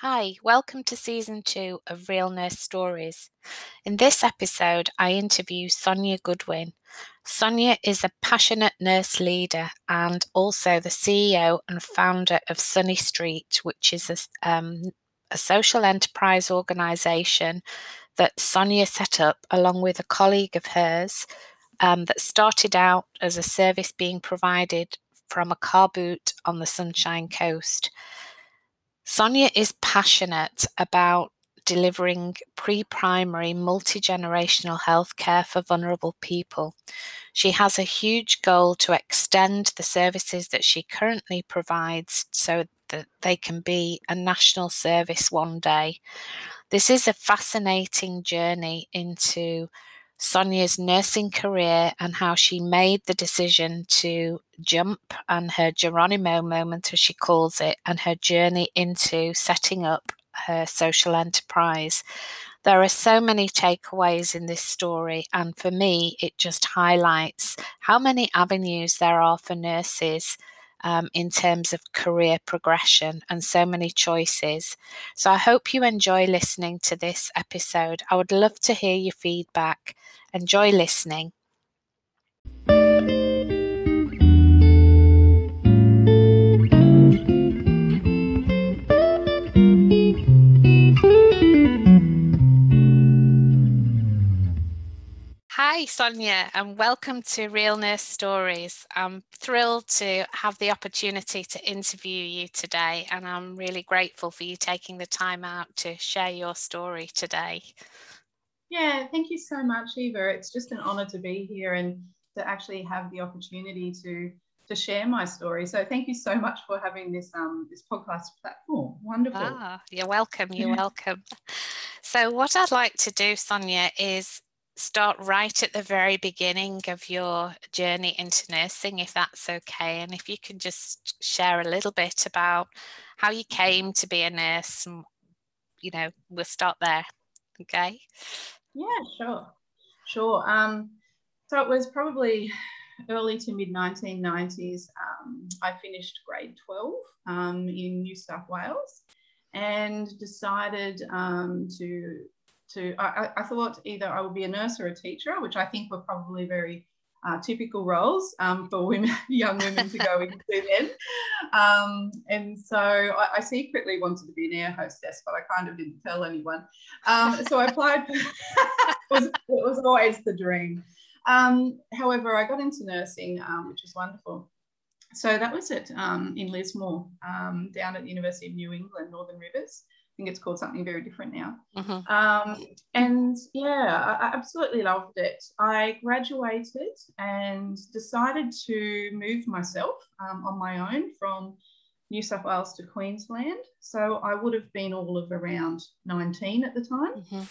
Hi, welcome to season two of Real Nurse Stories. In this episode, I interview Sonia Goodwin. Sonia is a passionate nurse leader and also the CEO and founder of Sunny Street, which is a, um, a social enterprise organisation that Sonia set up along with a colleague of hers um, that started out as a service being provided from a car boot on the Sunshine Coast. Sonia is passionate about delivering pre primary multi generational healthcare for vulnerable people. She has a huge goal to extend the services that she currently provides so that they can be a national service one day. This is a fascinating journey into Sonia's nursing career and how she made the decision to jump and her Geronimo moment, as she calls it, and her journey into setting up her social enterprise. There are so many takeaways in this story, and for me, it just highlights how many avenues there are for nurses um, in terms of career progression and so many choices. So I hope you enjoy listening to this episode. I would love to hear your feedback. Enjoy listening. Hi, Sonia, and welcome to Real Nurse Stories. I'm thrilled to have the opportunity to interview you today, and I'm really grateful for you taking the time out to share your story today. Yeah, thank you so much, Eva. It's just an honor to be here and to actually have the opportunity to to share my story. So thank you so much for having this um this podcast platform. Wonderful. Ah, you're welcome. You're welcome. So what I'd like to do, Sonia, is start right at the very beginning of your journey into nursing, if that's okay. And if you can just share a little bit about how you came to be a nurse, and, you know, we'll start there. Okay. Yeah, sure. Sure. Um, so it was probably early to mid 1990s. Um, I finished grade 12 um, in New South Wales and decided um, to to, I, I, thought either I would be a nurse or a teacher, which I think were probably very uh, typical roles um, for women, young women to go into then. Um, and so I, I, secretly wanted to be an air hostess, but I kind of didn't tell anyone. Um, so I applied. it, was, it was always the dream. Um, however, I got into nursing, um, which was wonderful. So that was it um, in Lismore, down at the University of New England, Northern Rivers think it's called something very different now. Mm-hmm. Um, and yeah, I absolutely loved it. I graduated and decided to move myself um, on my own from New South Wales to Queensland. So I would have been all of around 19 at the time. Mm-hmm.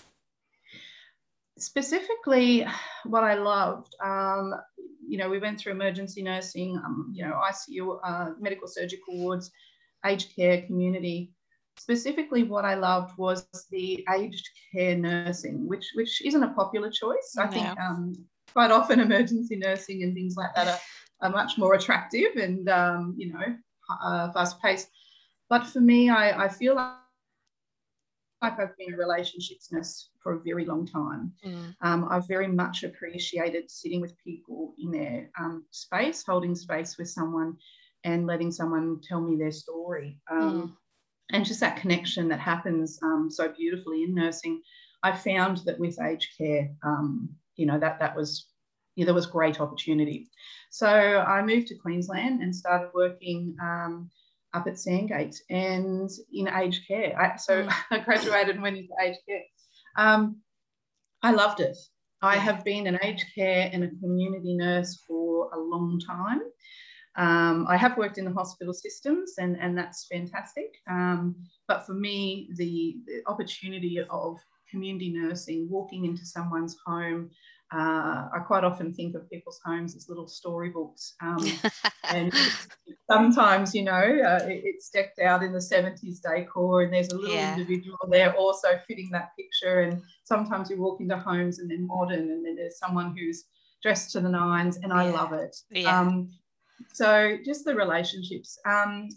Specifically, what I loved, um, you know, we went through emergency nursing, um, you know, ICU, uh, medical surgical wards, aged care, community specifically what I loved was the aged care nursing, which which isn't a popular choice. I think um, quite often emergency nursing and things like that are, are much more attractive and um, you know uh, fast paced. But for me, I, I feel like like I've been a relationships nurse for a very long time. Mm. Um, I've very much appreciated sitting with people in their um, space, holding space with someone, and letting someone tell me their story. Um, mm and just that connection that happens um, so beautifully in nursing. I found that with aged care, um, you know, that that was yeah, there was great opportunity. So I moved to Queensland and started working um, up at Sandgate and in aged care. I, so mm. I graduated and went into aged care. Um, I loved it. I have been an aged care and a community nurse for a long time. Um, I have worked in the hospital systems, and, and that's fantastic. Um, but for me, the, the, opportunity of community nursing, walking into someone's home, uh, I quite often think of people's homes as little storybooks. Um, and sometimes, you know, uh, it, it's decked out in the 70s decor, and there's a little yeah. individual there also fitting that picture. And sometimes you walk into homes and they're modern, and then there's someone who's dressed to the nines, and I love it. Yeah. Um, so just the relationships. Um,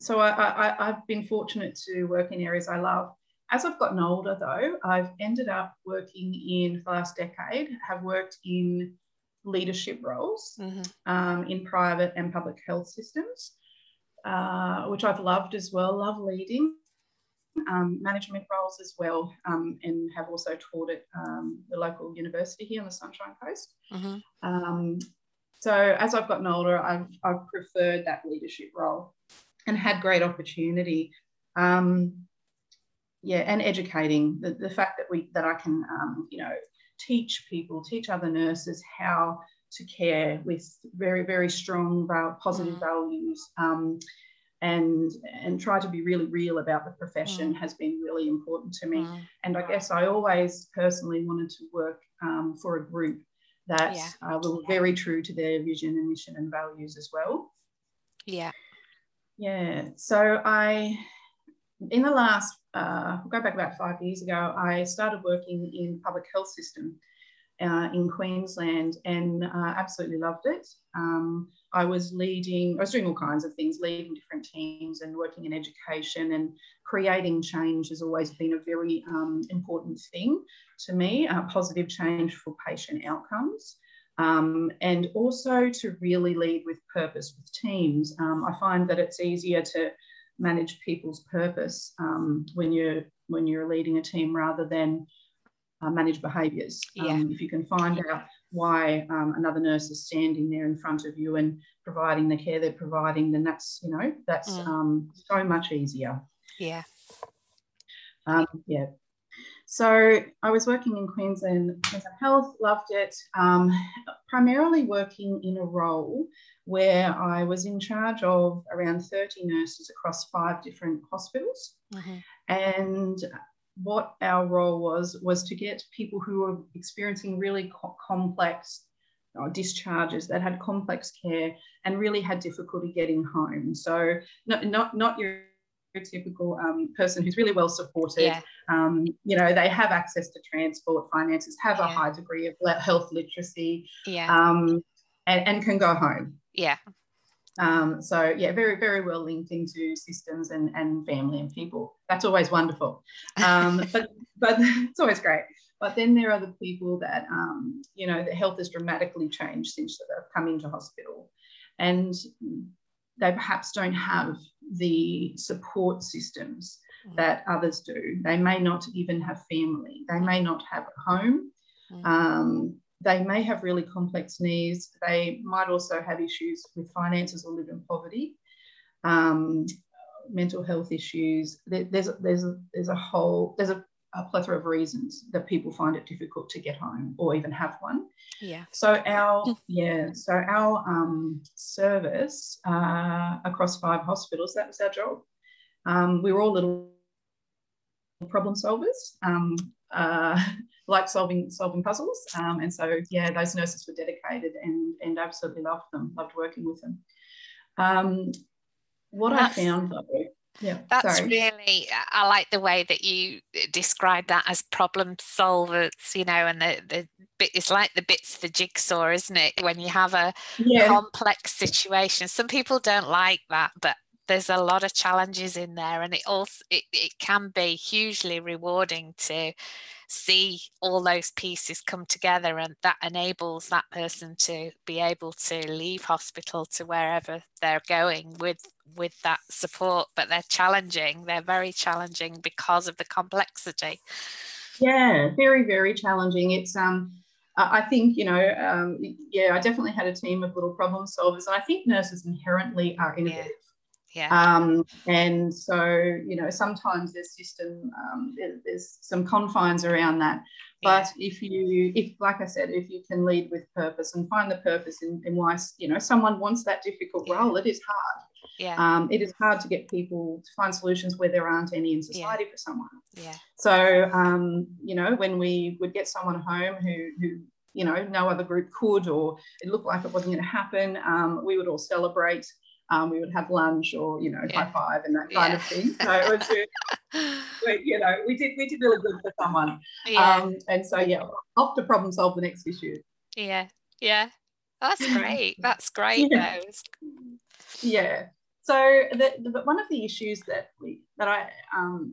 so I, I, I've been fortunate to work in areas I love. As I've gotten older, though, I've ended up working in the last decade, have worked in leadership roles mm-hmm. um, in private and public health systems, uh, which I've loved as well. Love leading um, management roles as well, um, and have also taught at um, the local university here on the Sunshine Coast. Mm-hmm. So as I've gotten older, I've, I've preferred that leadership role and had great opportunity. Um, yeah, and educating the, the fact that we that I can um, you know teach people, teach other nurses how to care with very very strong positive mm. values. Um, and and try to be really real about the profession mm. has been really important to me. Mm. And I guess I always personally wanted to work um, for a group that yeah. uh, were very true to their vision and mission and values as well. Yeah. Yeah. So I, in the last, uh, go back about five years ago, I started working in public health system uh, in Queensland and uh, absolutely loved it. Um, I was leading, I was doing all kinds of things, leading different teams and working in education and creating change has always been a very um, important thing to me, uh, positive change for patient outcomes. Um, and also to really lead with purpose with teams. Um, I find that it's easier to manage people's purpose um, when you're when you're leading a team rather than uh, manage behaviours. Yeah. Um, if you can find out why um, another nurse is standing there in front of you and providing the care they're providing, then that's you know that's mm. um, so much easier. Yeah. Um, yeah. So I was working in Queensland Queensland Health, loved it. Um, primarily working in a role where I was in charge of around 30 nurses across five different hospitals. Mm-hmm. And what our role was was to get people who were experiencing really co- complex uh, discharges that had complex care and really had difficulty getting home. So not not not your typical um, person who's really well supported. Yeah. Um, you know, they have access to transport, finances, have yeah. a high degree of health literacy, yeah. um, and, and can go home. Yeah. Um, so yeah, very, very well linked into systems and, and family and people. That's always wonderful. Um, but but it's always great. But then there are the people that um, you know, the health has dramatically changed since they've come into hospital. And they perhaps don't have the support systems mm. that others do. They may not even have family. They may not have a home. Mm. Um, they may have really complex needs. They might also have issues with finances or live in poverty, um, mental health issues. There's there's a, there's a whole there's a, a, plethora of reasons that people find it difficult to get home or even have one. Yeah. So our yeah so our um, service uh, across five hospitals that was our job. Um, we were all little problem solvers. Um, uh, like solving solving puzzles. Um, and so, yeah, those nurses were dedicated and, and absolutely loved them, loved working with them. Um, what that's, I found though, yeah, that's sorry. really, I like the way that you describe that as problem solvers, you know, and the, the bit, it's like the bits of the jigsaw, isn't it? When you have a yeah. complex situation, some people don't like that, but there's a lot of challenges in there and it also it, it can be hugely rewarding to see all those pieces come together and that enables that person to be able to leave hospital to wherever they're going with with that support but they're challenging they're very challenging because of the complexity yeah very very challenging it's um I think, you know, um, yeah, I definitely had a team of little problem solvers. And I think nurses inherently are innovative. Yeah. Um, and so, you know, sometimes there's system, um, there, there's some confines around that. But yeah. if you, if like I said, if you can lead with purpose and find the purpose in, in why, you know, someone wants that difficult yeah. role, it is hard. Yeah. Um, it is hard to get people to find solutions where there aren't any in society yeah. for someone. Yeah. So, um, you know, when we would get someone home who, who, you know, no other group could, or it looked like it wasn't going to happen, um, we would all celebrate um, we would have lunch or you know yeah. high five and that kind yeah. of thing. So it was, we, you know, we did we did really good for someone. Yeah. Um, and so yeah, off to problem solve the next issue. Yeah, yeah, that's great. That's great. yeah. yeah. so the, the, one of the issues that we that I um,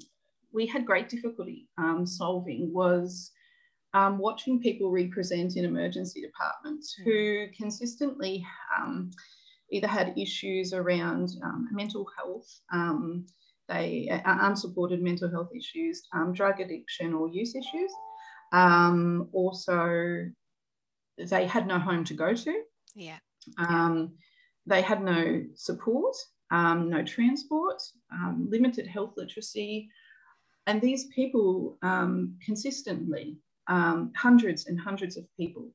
we had great difficulty um, solving was um, watching people represent in emergency departments mm. who consistently um, either had issues around um, mental health, um, they uh, unsupported mental health issues, um, drug addiction or use issues. Um, also, they had no home to go to. Yeah. they had no support, no transport, limited health literacy. And these people consistently um, hundreds and hundreds of people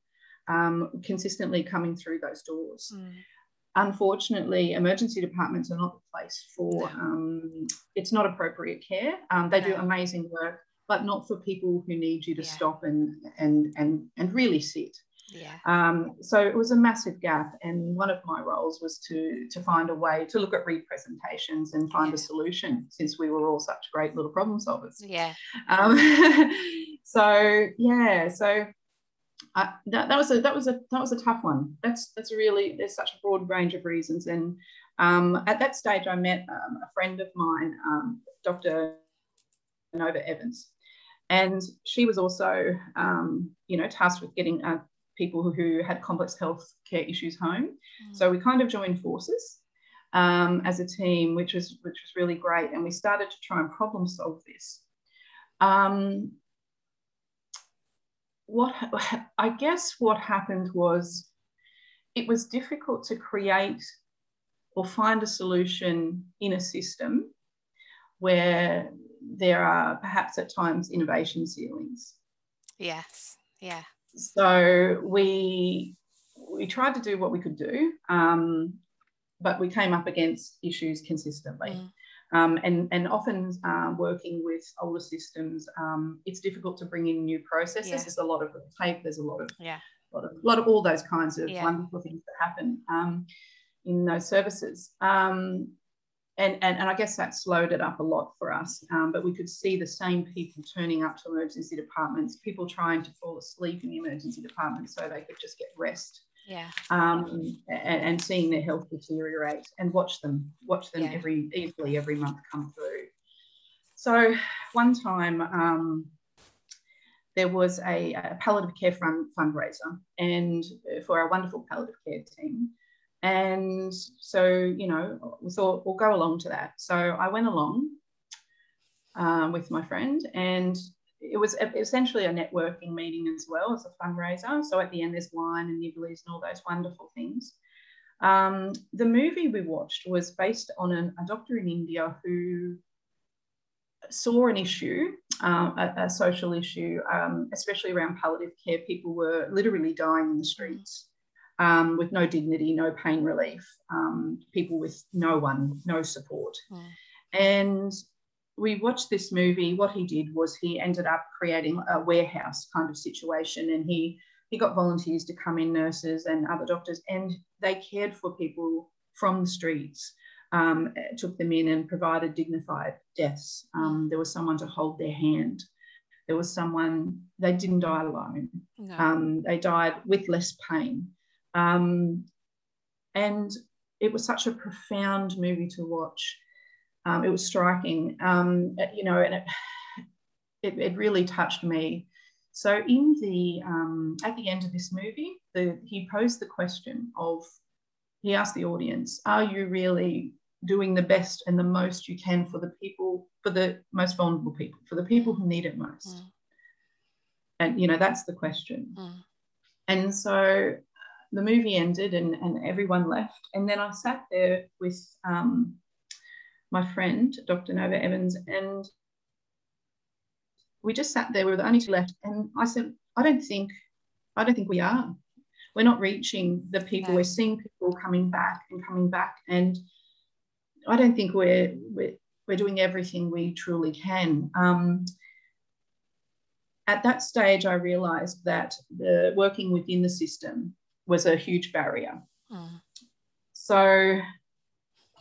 um, consistently coming through those doors. Mm. Unfortunately, emergency departments are not the place for, um, it's not appropriate care. Um, they no. do amazing work, but not for people who need you to yeah. stop and, and, and, and really sit. Yeah. Um, so it was a massive gap, and one of my roles was to to find a way to look at representations and find yeah. a solution, since we were all such great little problem solvers. Yeah. Um, so yeah, so I, that, that was a that was a that was a tough one. That's that's really there's such a broad range of reasons, and um, at that stage I met um, a friend of mine, um, Dr. Nova Evans, and she was also um, you know tasked with getting a people who had complex health care issues home. Mm. So we kind of joined forces um, as a team, which was which was really great, and we started to try and problem solve this. Um, what I guess what happened was it was difficult to create or find a solution in a system where there are perhaps at times innovation ceilings. Yes, yeah so we we tried to do what we could do, um, but we came up against issues consistently. Mm. Um, and, and often uh, working with older systems, um, it's difficult to bring in new processes. Yeah. There's a lot of tape. There's a lot of yeah. lot of lot of all those kinds of yeah. wonderful things that happen um, in those services. Um, and, and, and I guess that slowed it up a lot for us. Um, but we could see the same people turning up to emergency departments, people trying to fall asleep in the emergency department so they could just get rest. Yeah. Um, and, and seeing their health deteriorate and watch them, watch them yeah. every easily every month come through. So one time um, there was a, a palliative care fund fundraiser, and for our wonderful palliative care team, and so, you know, we thought we'll go along to that. So I went along um, with my friend, and it was essentially a networking meeting as well as a fundraiser. So at the end, there's wine and nibblies and all those wonderful things. Um, the movie we watched was based on an, a doctor in India who saw an issue, um, a, a, social issue, um, especially around palliative care. People were literally dying in the streets um, with no dignity, no pain relief, um, people with no one, no support. Mm. And we watched this movie. What he did was he ended up creating a warehouse kind of situation, and he he got volunteers to come in, nurses and other doctors, and they cared for people from the streets. Um, took them in and provided dignified deaths. Um, there was someone to hold their hand. There was someone, they didn't die alone. No. Um, they died with less pain. Um, and it was such a profound movie to watch. Um, it was striking, um, you know, and it, it, it, really touched me. So in the um, at the end of this movie, the, he posed the question of he asked the audience, "Are you really doing the best and the most you can for the people, for the most vulnerable people, for the people who need it most?" Mm. And you know, that's the question. Mm. And so the movie ended and, and everyone left. And then I sat there with um, my friend, Dr. Nova Evans, and we just sat there. We were the only two left. And I said, I don't think, I don't think we are. We're not reaching the people. We're seeing people coming back and coming back. And I don't think we're, we're, we're doing everything we truly can. Um, at that stage, I realized that the working within the system was a huge barrier. Mm. So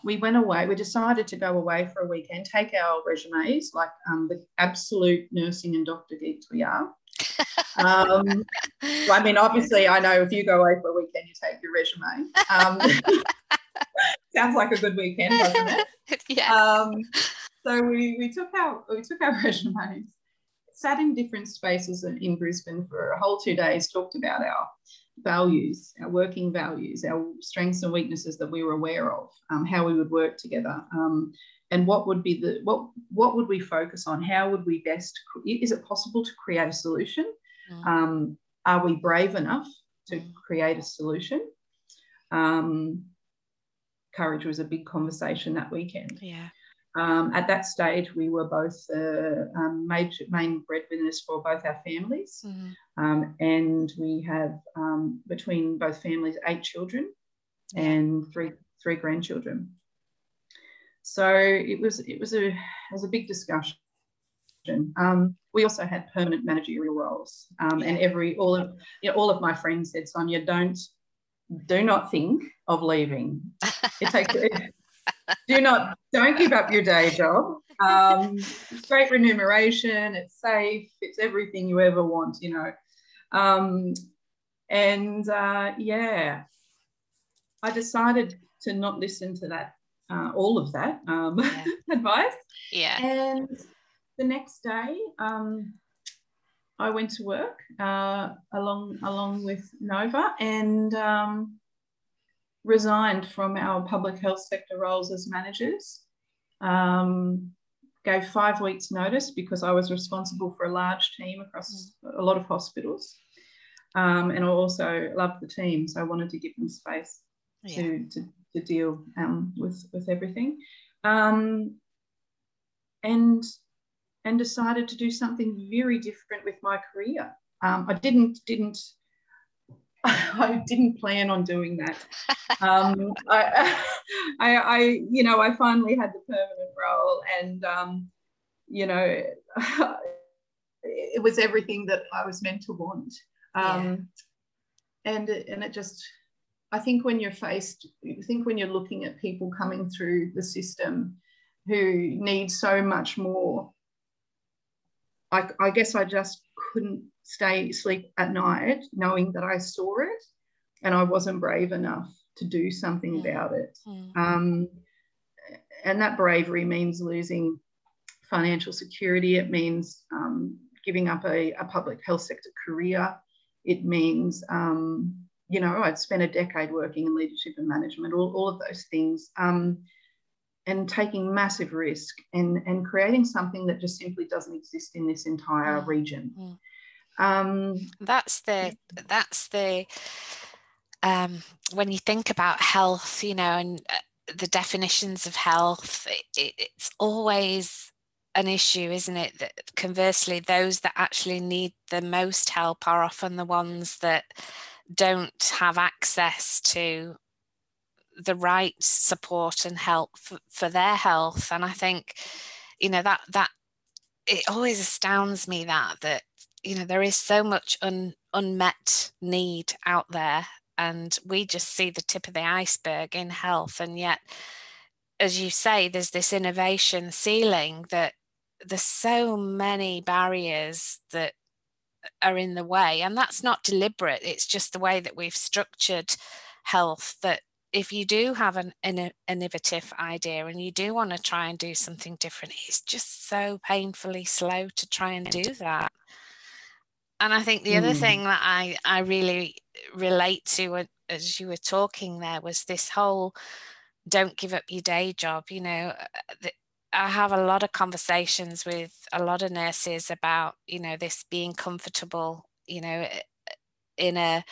we went away. We decided to go away for a weekend, take our resumes, like um, the absolute nursing and doctor geeks we are. um, I mean, obviously, I know if you go away for a weekend, you take your resume. Um, Sounds like a good weekend, doesn't it? yeah. Um, so we, we took our we took our resumes, sat in different spaces in Brisbane for a whole two days, talked about our values, our working values, our strengths and weaknesses that we were aware of, um, how we would work together, um, and what would be the what what would we focus on? How would we best? Is it possible to create a solution? Mm. Um, are we brave enough to create a solution? Um, courage was a big conversation that weekend. Yeah. Um, at that stage, we were both uh, um, major, main breadwinners for both our families, mm-hmm. um, and we have um, between both families eight children and three three grandchildren. So it was it was a it was a big discussion. Um, we also had permanent managerial roles, um, and every all of you know, all of my friends said, Sonia, don't do not think of leaving. It takes do not don't give up your day job. Um, it's great remuneration. It's safe. It's everything you ever want. You know, um, and uh, yeah, I decided to not listen to that uh, all of that um, yeah. advice. Yeah. And the next day, um, I went to work uh, along along with Nova and um, resigned from our public health sector roles as managers. Um, gave five weeks notice because I was responsible for a large team across a lot of hospitals. Um, and I also loved the team, so I wanted to give them space yeah. to, to, to, deal um, with, with everything. Um, and and decided to do something very different with my career. Um, I didn't didn't I didn't plan on doing that. Um, I, I, I, you know, I finally had the permanent role, and um, you know, it was everything that I was meant to want. Um, yeah. And and it just, I think when you're faced, I think when you're looking at people coming through the system who need so much more I, I guess I just couldn't stay sleep at night knowing that I saw it and I wasn't brave enough to do something about it. Mm. Um, and that bravery means losing financial security. It means um, giving up a, a, public health sector career. It means, um, you know, I'd spent a decade working in leadership and management, all, all of those things. Um, and taking massive risk and, and creating something that just simply doesn't exist in this entire mm. region. Um, that's the that's the um, when you think about health, you know, and uh, the definitions of health, it, it's always an issue, isn't it? That conversely, those that actually need the most help are often the ones that don't have access to the right support and help for, for their health and i think you know that that it always astounds me that that you know there is so much un, unmet need out there and we just see the tip of the iceberg in health. And yet as you say there's this innovation ceiling that there's so many barriers that are in the way. And that's not deliberate. It's just the way that we've structured health that if you do have an, an innovative idea and you do want to try and do something different, it's just so painfully slow to try and do that. And I think the mm. other thing that I, I really relate to as you were talking there was this whole don't give up your day job. You know, uh, I have a lot of conversations with a lot of nurses about, you know, this being comfortable, you know, in a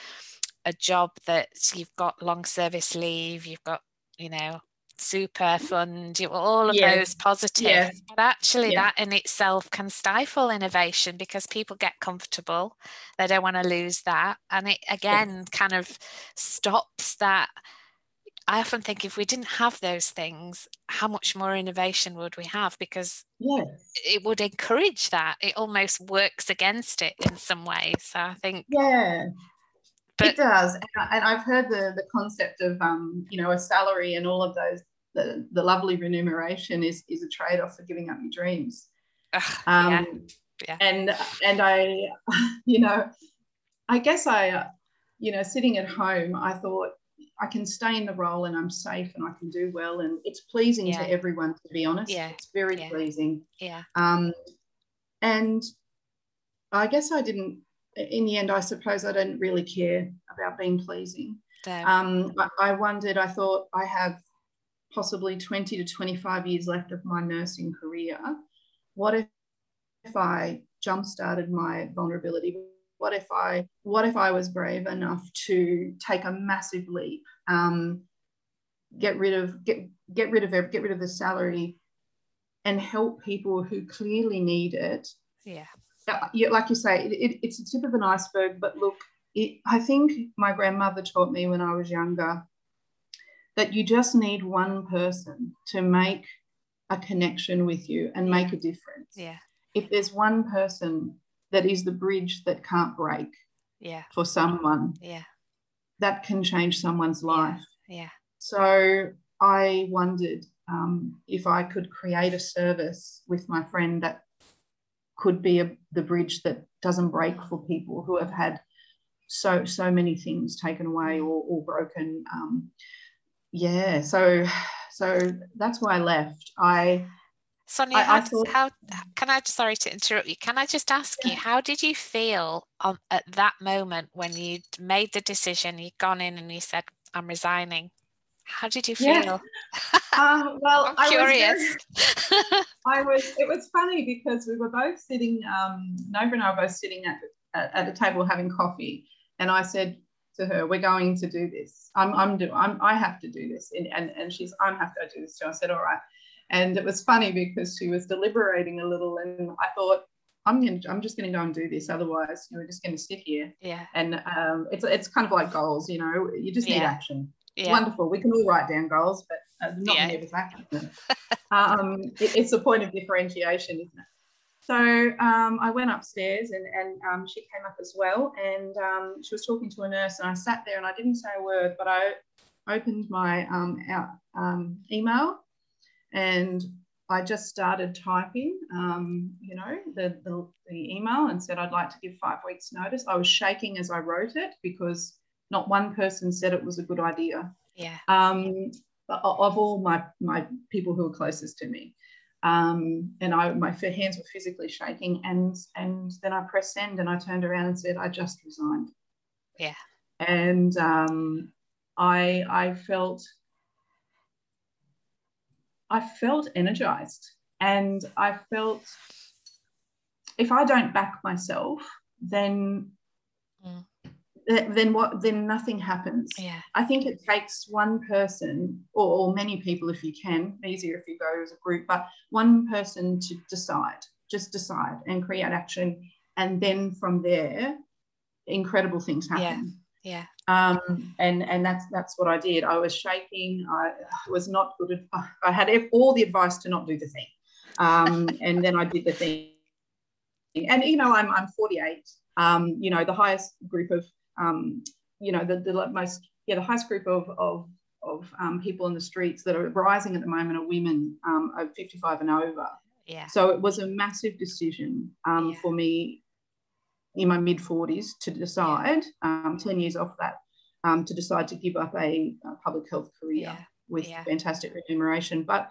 a job that you've got long service leave, you've got, you know, super fund, you all of yeah. those positives. Yeah. But actually, yeah. that in itself can stifle innovation because people get comfortable. They don't want to lose that. And it again kind of stops that. I often think if we didn't have those things, how much more innovation would we have? Because yes. it would encourage that. It almost works against it in some ways. So I think yeah, but, it does, and I've heard the the concept of um, you know a salary and all of those the, the lovely remuneration is is a trade off for giving up your dreams. um, yeah. Yeah. And and I, you know, I guess I, you know, sitting at home, I thought I can stay in the role and I'm safe and I can do well and it's pleasing Yeah. to everyone to be honest. Yeah. It's very pleasing. Yeah. Um, and I guess I didn't. In the end, I suppose I didn't really care about being pleasing. Um, I, I wondered. I thought I have possibly twenty to twenty-five years left of my nursing career. What if, if I jump-started my vulnerability? What if I what if I was brave enough to take a massive leap, um, get rid of get get rid of get rid of the salary, and help people who clearly need it yeah. Yeah, yeah, like you say, it, it, it's the tip of an iceberg. But look, it, I think my grandmother taught me when I was younger that you just need one person to make a connection with you and make a difference. Yeah. If there's one person that is the bridge that can't break Yeah. for someone, Yeah. that can change someone's life. Yeah. So I wondered um, if I could create a service with my friend that could be a, the bridge that doesn't break for people who have had so so many things taken away or, or broken. Um, yeah, so so that's why I left. I Sonia, I- how, I thought- how can I sorry to interrupt you? Can I just ask you, how did you feel on, at that moment when you made the decision, you'd gone in and you said, I'm resigning? How did you Yeah. feel? uh, well, I'm I was very- curious. I was. It was funny because we were both sitting. Um, Nova and I were both sitting at, at at a table having coffee, and I said to her, "We're going to do this. I'm. I'm. Do. I'm. I have to do this." And and, and she's. I'm have to do this too. I said, "All right." And it was funny because she was deliberating a little, and I thought, "I'm going. to I'm just going to go and do this. Otherwise, you know, we're just going to sit here." yeah. And um, it's it's kind of like goals. You know, you just need Yeah. action Yeah. wonderful. We can all write down goals, but uh, not Yeah. many of us actually. um, it- it's a point of differentiation, isn't it? So um, I went upstairs and, and um, she came up as well. And um, she was talking to a nurse, and I sat there and I didn't say a word, but I opened my um, out, um, email and I just started typing, um, you know, the, the, the email and said I'd like to give five weeks' notice. I was shaking as I wrote it because not one person said it was a good idea Yeah. um, of all my my people who were closest to me. Um, and I my hands were physically shaking, and and then I pressed send, and I turned around and said, "I just resigned." Yeah. And um, I I felt I felt energized, and I felt if I don't back myself, then Mm. Th- then what? Then nothing happens. Yeah. I think it takes one person or, or many people, if you can, easier if you go as a group, but one person to decide, just decide and create action. And then from there, incredible things happen. Yeah. Um, and and that's that's what I did. I was shaking. I was not good. At, I had all the advice to not do the thing, um, and then I did the thing. And you know, I'm I'm 48. Um, you know, the highest group of um, you know the, the most yeah the highest group of of of um, people in the streets that are rising at the moment are women um, of 55 and over. Yeah. So it was a massive decision um, Yeah. for me in my mid 40s to decide, um, 10 years off that, um, to decide to give up a, a public health career Yeah. with Yeah. fantastic remuneration. But,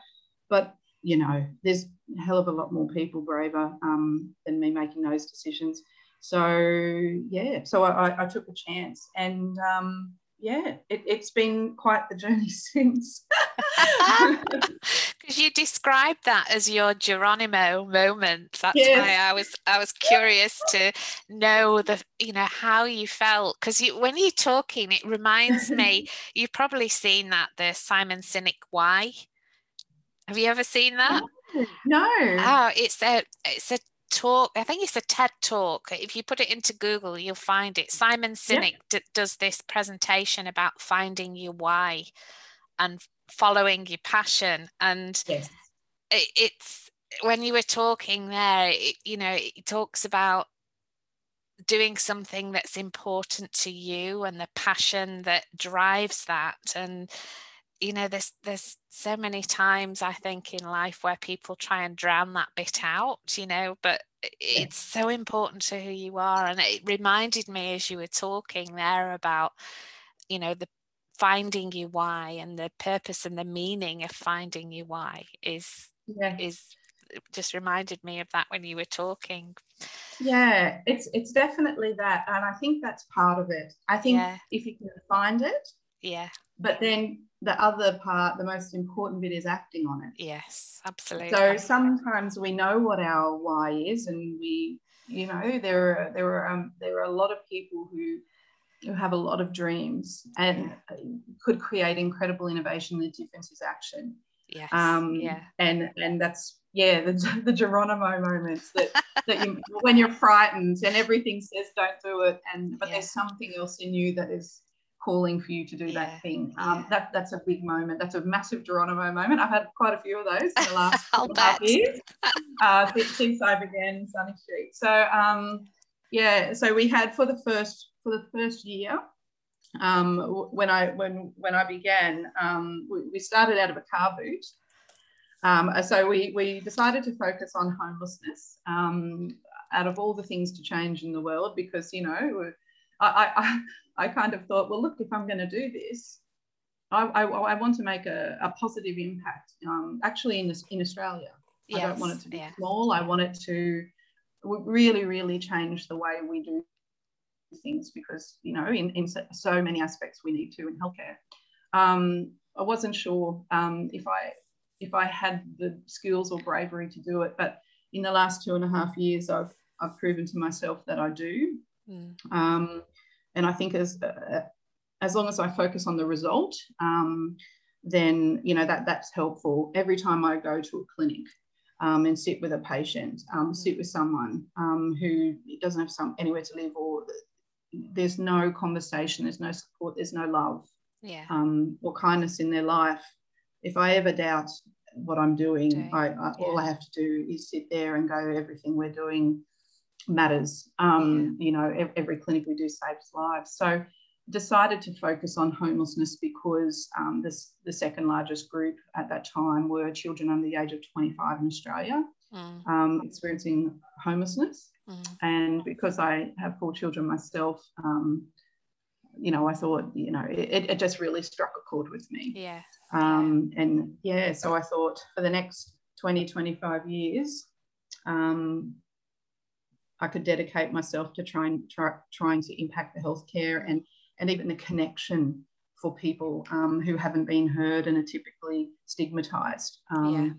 but you know, there's a hell of a lot more people braver um, than me making those decisions. So yeah, so I, I, I took a chance, and um, yeah, it, it's been quite the journey since. Because you described that as your Geronimo moment. That's Yes. why I was I was curious to know the you know how you felt because you when you're talking, it reminds me you've probably seen that the Simon Sinek Why. Have you ever seen that? no. Oh, it's a it's a talk. I think it's a TED talk. If you put it into Google, you'll find it. Simon Sinek d- does this presentation about finding your why and following your passion. And yes. it, it's when you were talking there, it, you know, it talks about doing something that's important to you and the passion that drives that and you know there's there's so many times i think in life where people try and drown that bit out you know but it's so important to who you are and it reminded me as you were talking there about you know the finding you why and the purpose and the meaning of finding you why is yeah. is just reminded me of that when you were talking yeah it's it's definitely that and i think that's part of it i think yeah. if you can find it yeah but then the other part the most important bit is acting on it. Yes absolutely. so sometimes we know what our why is and we you know there are there are um, there are a lot of people who who have a lot of dreams and could create incredible innovation the difference is action. Yes um yeah. and and that's yeah the, the geronimo moments that that you when you're frightened and everything says don't do it and but yeah. there's something else in you that is calling for you to do yeah. that thing. Um, yeah. that that's a big moment. That's a massive geronimo moment. I've had quite a few of those in the last couple years. Uh, since, i began sunny street. So um yeah so we had for the first for the first year um, when I when when I began, um, we, we, started out of a car boot, um, so we, we decided to focus on homelessness um, out of all the things to change in the world because, you know, I, I, I kind of thought, well, look, if I'm going to do this, I, I, I, want to make a, a positive impact um, actually in, this, in Australia. Yes. I don't want it to be yeah. small. I want it to really, really change the way we do things because, you know, in, in so many aspects we need to in healthcare. Um, I wasn't sure um, if I if I had the skills or bravery to do it. But in the last two and a half years, I've I've proven to myself that I do. Mm. Um, and I think as uh, as long as I focus on the result, um, then you know that that's helpful. Every time I go to a clinic um, and sit with a patient, um, mm. sit with someone um, who doesn't have some anywhere to live, or there's no conversation, there's no support, there's no love, yeah, um, or kindness in their life, if I ever doubt what I'm doing, okay. I, I yeah. all I have to do is sit there and go, everything we're doing matters. Um, yeah. You know, every, every, clinic we do saves lives. So decided to focus on homelessness because um, this, the second largest group at that time were children under the age of 25 in Australia mm. um, experiencing homelessness. Mm. And because I have four children myself, um, you know, I thought, you know, it, it just really struck a chord with me. Yeah. Um, and yeah, so I thought for the next 20, 25 years, um, I could dedicate myself to trying, try, trying to impact the healthcare and, and even the connection for people um, who haven't been heard and are typically stigmatized. Um, yeah.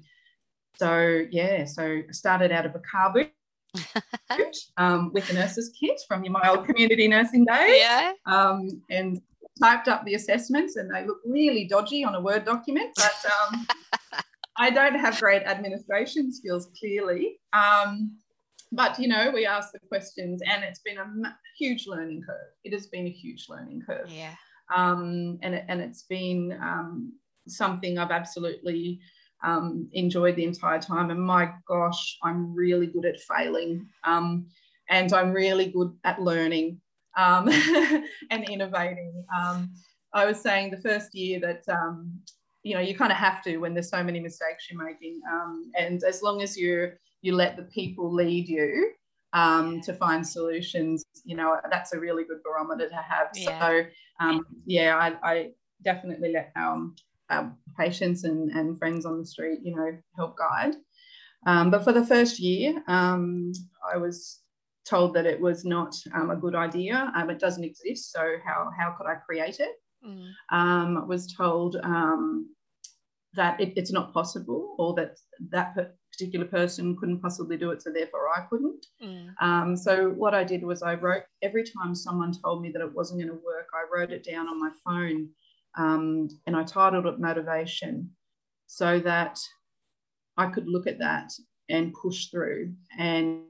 So, yeah, so I started out of a car boot um, with a nurse's kit from my old community nursing days. Yeah. Um, and typed up the assessments and they look really dodgy on a Word document, but um, I don't have great administration skills clearly. Um, but you know, we ask the questions and it's been a huge learning curve. It has been a huge learning curve. Yeah. Um, and, and it's been um, something I've absolutely um, enjoyed the entire time. And my gosh, I'm really good at failing. Um, and I'm really good at learning um, and innovating. Um, I was saying the first year that um, you know you kind of have to when there's so many mistakes you're making, um, and as long as you you let the people lead you um, to find solutions, you know that's a really good barometer to have. Yeah. So um, yeah, I, I, definitely let um, our patients and, and friends on the street, you know, help guide. Um, but for the first year, um, I was told that it was not um, a good idea. Um, it doesn't exist. So how, how could I create it? Mm. Um, was told um, that it, it's not possible or that that particular person couldn't possibly do it. So therefore I couldn't. Mm. Um, so what I did was I wrote every time someone told me that it wasn't going to work, I wrote it down on my phone um, and I titled it motivation so that I could look at that and push through and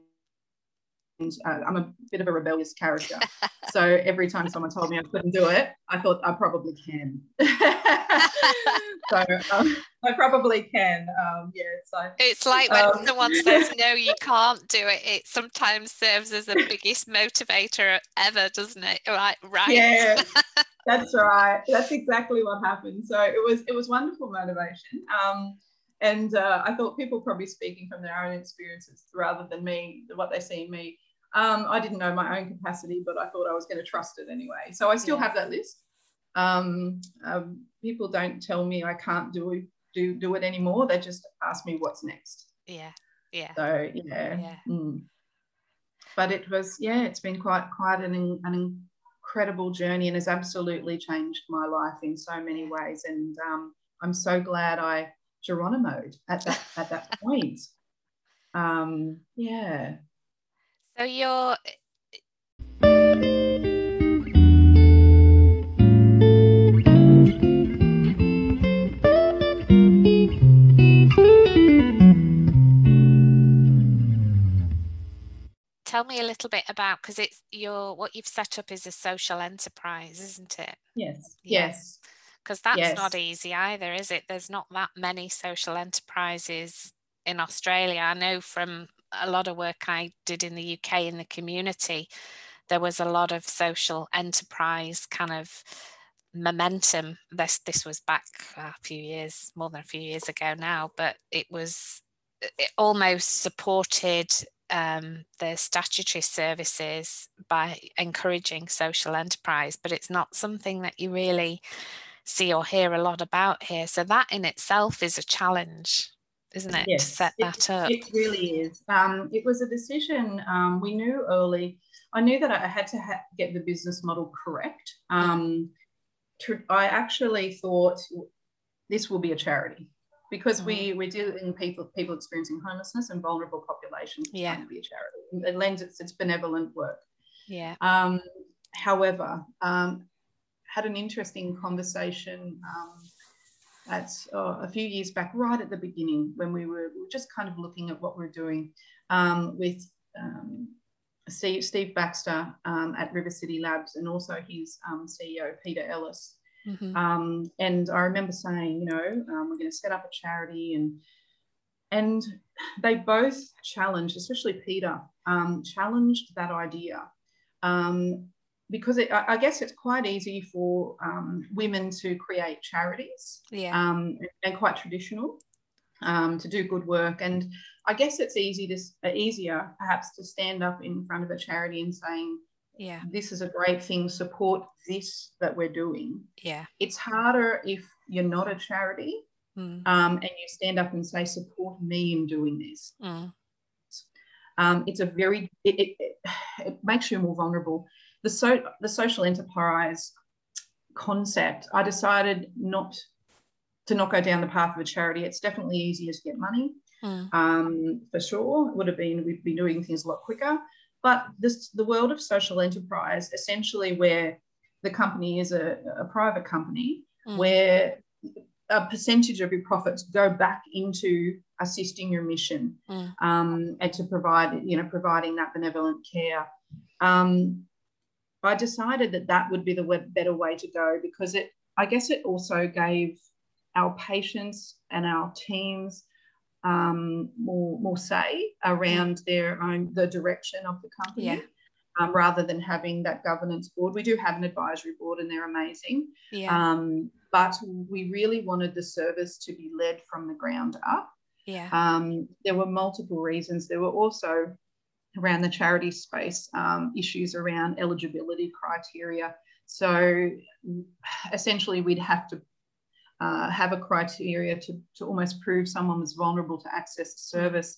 uh, I'm a bit of a rebellious character. so every time someone told me I couldn't do it, I thought I probably can. so um, I probably can. Um, yeah. So it's like when um, someone says no, you can't do it. It sometimes serves as the biggest motivator ever, doesn't it? Right. Right. Yeah. That's right. That's exactly what happened. So it was it was wonderful motivation. Um, and uh, I thought people probably speaking from their own experiences rather than me, what they see in me. Um, I didn't know my own capacity, but I thought I was going to trust it anyway. So I still yeah. have that list. Um, um, people don't tell me I can't do do do it anymore. They just ask me what's next. Yeah, yeah. So yeah. yeah. Mm. But it was yeah, it's been quite quite an an incredible journey and has absolutely changed my life in so many ways. And um, I'm so glad I Geronimoed at that at that point. Um, yeah. So you're tell me a little bit about because it's your what you've set up is a social enterprise, isn't it? Yes. Yes. Because that's yes. not easy either, is it? There's not that many social enterprises in Australia. I know from a lot of work I did in the UK in the community, there was a lot of social enterprise kind of momentum. This this was back a few years, more than a few years ago now, but it was it almost supported um, the statutory services by encouraging social enterprise, but it's not something that you really see or hear a lot about here. So that in itself is a challenge, isn't it, yes, to set it, that up? It really is. Um, it was a decision um, we knew early. I knew that I had to ha- get the business model correct. Um, to, I actually thought this will be a charity because mm. we we deal in people people experiencing homelessness and vulnerable populations. It's yeah, to be a charity. It lends its, its benevolent work. Yeah. Um, however, um, had an interesting conversation um, at oh, a few years back, right at the beginning, when we were, we were just kind of looking at what we're doing um, with um, Steve, Steve Baxter um, at River City Labs and also his um, CEO, Peter Ellis. Mm-hmm. Um, and I remember saying, you know, um, we're going to set up a charity, and and they both challenged, especially Peter, um, challenged that idea. Um, because it, I guess it's quite easy for um, women to create charities, yeah, um, and quite traditional to do good work, and I guess it's easy to easier perhaps to stand up in front of a charity and saying yeah. This is a great thing support this that we're doing. Yeah. It's harder if you're not a charity mm. um, and you stand up and say support me in doing this. Mm. um, it's a very it, it, it, makes you more vulnerable. The so the social enterprise concept i decided not to not go down the path of a charity. It's definitely easier to get money. Mm. um, for sure it would have been we'd be doing things a lot quicker but this, the world of social enterprise, essentially where the company is a, a private company, mm. where a percentage of your profits go back into assisting your mission mm. um, and to provide, you know, providing that benevolent care. Um, I decided that that would be the better way to go because it, I guess, it also gave our patients and our teams um, more more say around their own the direction of the company. Yeah. Um, rather than having that governance board, we do have an advisory board, and they're amazing. Yeah. Um, but we really wanted the service to be led from the ground up. Yeah. Um, there were multiple reasons. There were also around the charity space um, issues around eligibility criteria. So essentially, we'd have to uh, have a criteria to, to almost prove someone was vulnerable to access to service.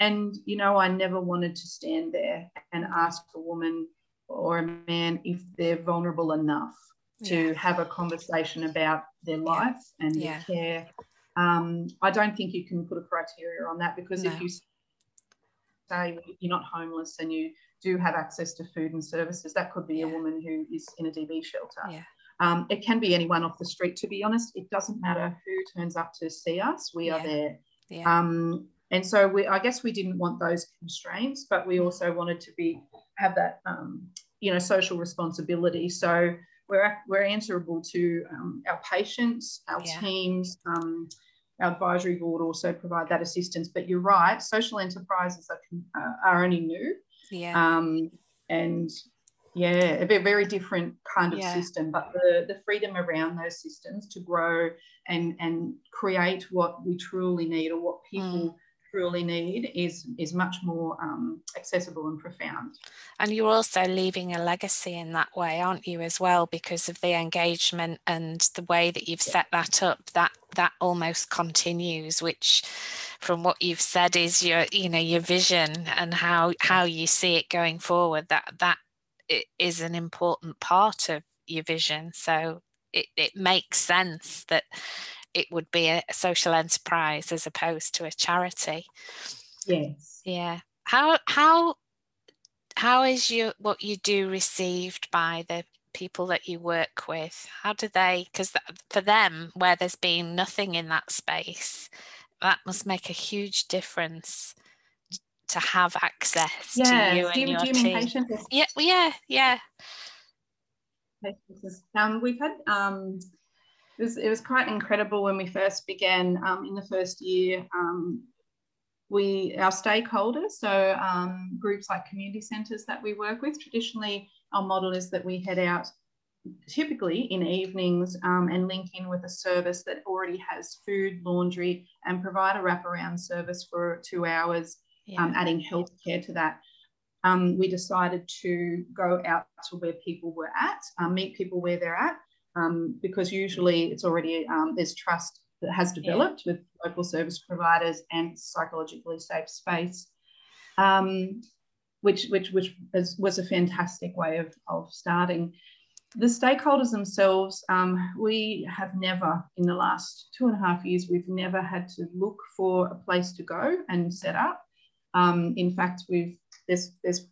And, you know, I never wanted to stand there and ask a woman or a man if they're vulnerable enough to yeah. have a conversation about their life yeah. and yeah. their care. Um, I don't think you can put a criteria on that because no. if you say you're not homeless and you do have access to food and services, that could be a woman who is in a DV shelter. Um, it can be anyone off the street, to be honest. It doesn't matter who turns up to see us, we yeah. are there. Yeah. Um, and so we, I guess we didn't want those constraints, but we also wanted to be have that, um, you know, social responsibility. So we're, we're answerable to um, our patients, our yeah. teams, um, our advisory board also provide that assistance. But you're right, social enterprises are, uh, are only new. Yeah. Um, and yeah, a very different kind of yeah. system, but the, the freedom around those systems to grow and, and create what we truly need or what people mm. truly need is is much more um, accessible and profound. And you're also leaving a legacy in that way, aren't you, as well, because of the engagement and the way that you've set that up. That that almost continues, which, from what you've said, is your you know your vision and how how you see it going forward. That that is an important part of your vision. So it, it makes sense that it would be a social enterprise as opposed to a charity. Yes. Yeah. How how how is your what you do received by the people that you work with? How do they? Because for them, where there's been nothing in that space, that must make a huge difference to have access yeah. to you and your team. Patients? Yeah, yeah, yeah. Um, we've had um, it was it was quite incredible when we first began um, in the first year. Um, we our stakeholders, so um, groups like community centres that we work with. Traditionally, our model is that we head out typically in evenings um, and link in with a service that already has food, laundry, and provide a wraparound service for two hours, yeah. um, adding healthcare to that. Um, we decided to go out to where people were at, um, meet people where they're at, um, because usually it's already um, there's trust that has developed yeah. with local service providers and psychologically safe space, um, which which which is, was a fantastic way of of starting. The stakeholders themselves, um, we have never in the last two and a half years, we've never had to look for a place to go and set up. Um, in fact, we've there's there's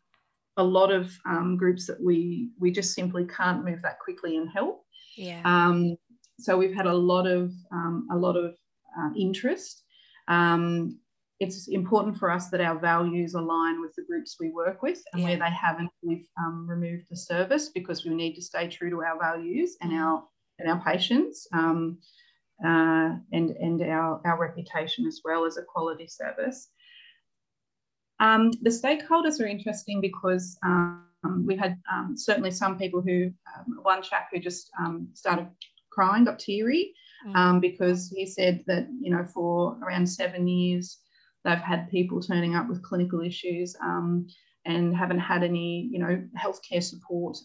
a lot of um, groups that we we just simply can't move that quickly and help. Yeah. Um, so we've had a lot of um, a lot of uh, interest. Um, it's important for us that our values align with the groups we work with, and yeah. where they haven't, we've um, removed the service because we need to stay true to our values and mm. our and our patients, um, uh, and and our our reputation as well as a quality service. Um, the stakeholders are interesting because um, we had um, certainly some people who, um, one chap who just um, started crying, got teary, mm. um, because he said that, you know, for around seven years, they've had people turning up with clinical issues and haven't had any, you know, healthcare support.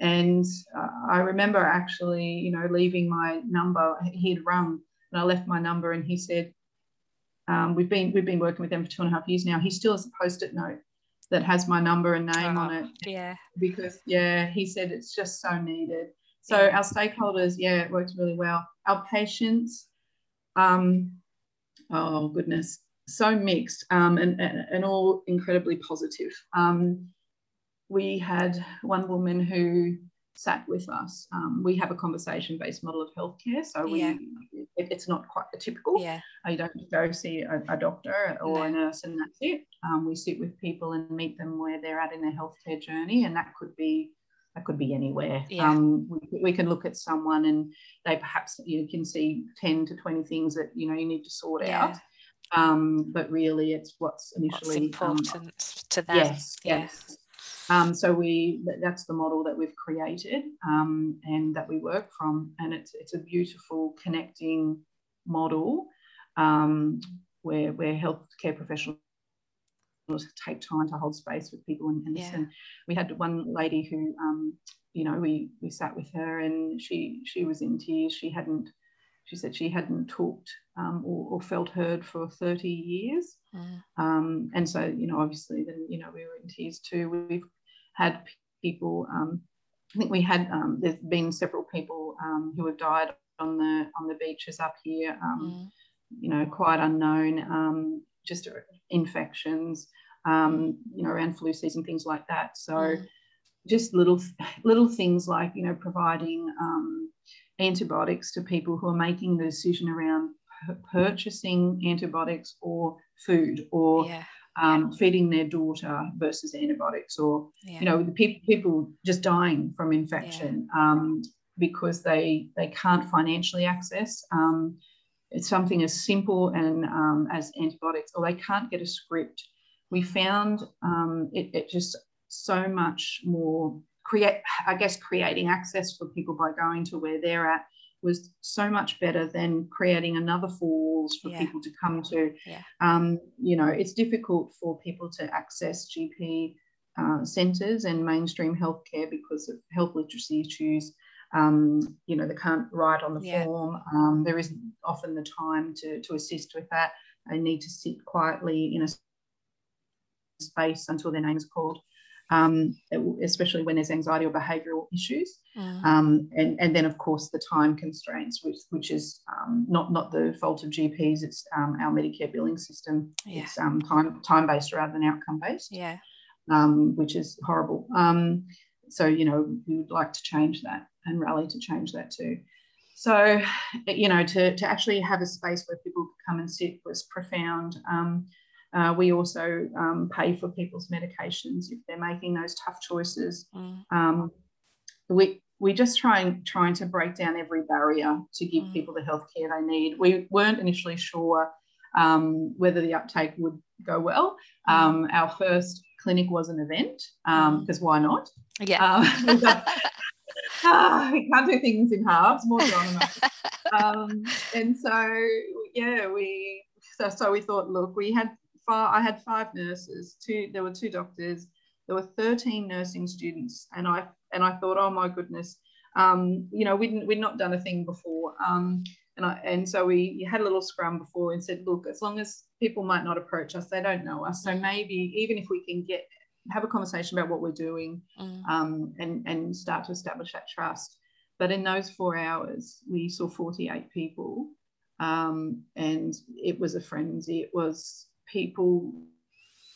and uh, I remember actually, you know, leaving my number, he'd rung and I left my number and he said, um, we've been we've been working with them for two and a half years now. He still has a post-it note that has my number and name oh, on it. Yeah. Because yeah, he said it's just so needed. So yeah. our stakeholders, yeah, it works really well. Our patients, um, oh goodness, so mixed um, and, and, and all incredibly positive. Um, we had one woman who sat with us. Um, we have a conversation based model of healthcare. So we, yeah. it, it's not quite a typical. Yeah. You don't go see a, a doctor or no. a nurse and that's it. Um, we sit with people and meet them where they're at in their healthcare journey. And that could be that could be anywhere. Yeah. Um, we, we, can look at someone and they perhaps you can see 10 to 20 things that you know you need to sort yeah. out. Um, but really it's what's initially what's um, important to them. Yes, yes. Um, so we that's the model that we've created um, and that we work from, and it's it's a beautiful connecting model um, where where healthcare professionals take time to hold space with people and, and yeah. listen. We had one lady who, um, you know, we we sat with her and she she was in tears. She hadn't. She said she hadn't talked um, or, or, felt heard for 30 years. Mm. Um, and so, you know, obviously, then, you know, we were in tears too. We've had people. Um, I think we had. Um, there's been several people um, who have died on the on the beaches up here. Mm. You know, quite unknown. Um, just infections. Um, you know, around flu season, things like that. So. Mm. Just little little things like you know providing antibiotics to people who are making the decision around purchasing antibiotics or food or yeah um, feeding their daughter versus antibiotics, or yeah. you know, the pe- people just dying from infection yeah. um, because they they can't financially access. Um, it's something as simple and um, as antibiotics, or they can't get a script. We found um, it, it just so much more create, I guess, creating access for people by going to where they're at was so much better than creating another four walls for Yeah. people to come to. Yeah. Um, you know, it's difficult for people to access GP uh, centres and mainstream healthcare because of health literacy issues. Um, you know, they can't write on the Yeah. form. Um, there isn't often the time to, to assist with that. They need to sit quietly in a space until their name is called, um, especially when there's anxiety or behavioural issues. Mm. Um, and, and then, of course, the time constraints, which, which is um, not, not the fault of GPs, it's um, our Medicare billing system. Yeah. It's um, time, time-based rather than outcome-based, Yeah. um, which is horrible. Um, so, you know, we would like to change that and rally to change that too. So, you know, to, to actually have a space where people could come and sit was profound. Um, uh, we also um, pay for people's medications if they're making those tough choices. Mm. Um, we we just trying trying to break down every barrier to give Mm. people the healthcare they need. We weren't initially sure um, whether the uptake would go well. Mm. Um, our first clinic was an event because why not? Yeah. Um, we ah, we can't do things in halves, more drama. um, and so yeah, we so, so we thought, look, we had five, I had five nurses, two there were two doctors, there were 13 nursing students, and I and I thought, oh my goodness, um, you know, we'd, we'd not done a thing before. Um, and, I, and so we had a little scrum before and said, look, as long as people might not approach us, they don't know us. So maybe even if we can get have a conversation about what we're doing Mm. um, and, and start to establish that trust. But in those four hours, we saw 48 people um, and it was a frenzy. It was people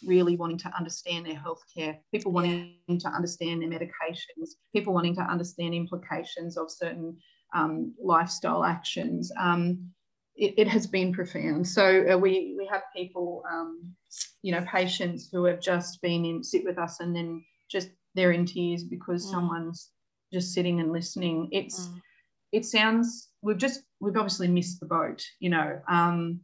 really wanting to understand their healthcare, people wanting to understand their medications, people wanting to understand implications of certain um, lifestyle actions. Um, it, it has been profound. So uh, we we have people, um, you know, patients who have just been in sit with us and then just they're in tears because Mm. someone's just sitting and listening. It's Mm. it sounds we've just we've obviously missed the boat, you know. Um,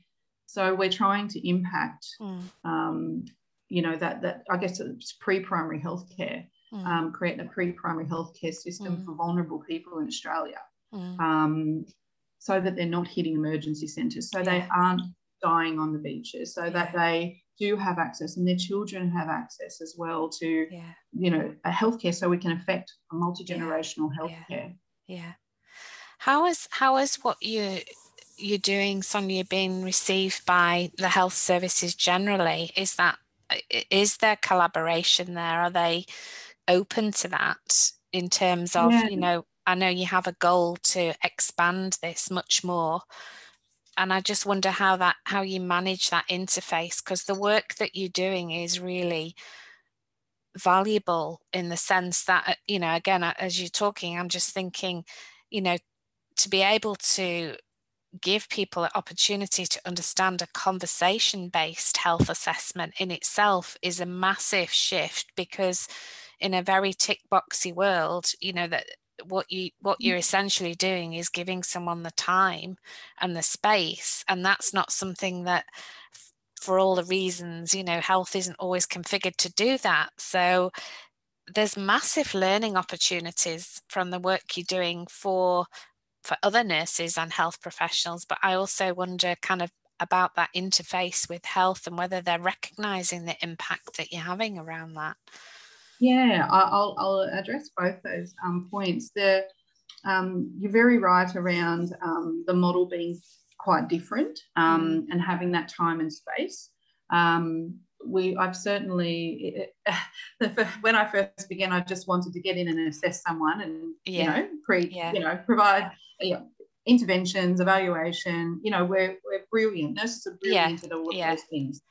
so we're trying to impact, Mm. um, you know, that that I guess it's pre-primary healthcare, Mm. um, creating a pre-primary healthcare system Mm. for vulnerable people in Australia, Mm. um, so that they're not hitting emergency centres, so they aren't dying on the beaches, so that they do have access and their children have access as well to Yeah. you know a healthcare so we can affect a multi-generational healthcare Yeah. How is how is what you you're doing, Sonia, being received by the health services generally? Is that is there collaboration there? Are they open to that in terms of, Yeah. you know, I know you have a goal to expand this much more. And I just wonder how that how you manage that interface because the work that you're doing is really valuable in the sense that uh, you know again uh, as you're talking i'm just thinking you know to be able to give people an opportunity to understand a conversation based health assessment in itself is a massive shift because in a very tick boxy world you know that what you what mm. you're essentially doing is giving someone the time and the space and that's not something that for all the reasons you know health isn't always configured to do that. So there's massive learning opportunities from the work you're doing for for other nurses and health professionals but i also wonder kind of about that interface with health and whether they're recognizing the impact that you're having around that. Yeah I- i'll, I'll address both those um, points. The um, you're very right around um, the model being quite different um, and having that time and space. Um, we i've certainly when i first began i just wanted to get in and assess someone and Yeah. you know pre Yeah. you know provide yeah, interventions evaluation you know we're, we're brilliant nurses are brilliant at all of those things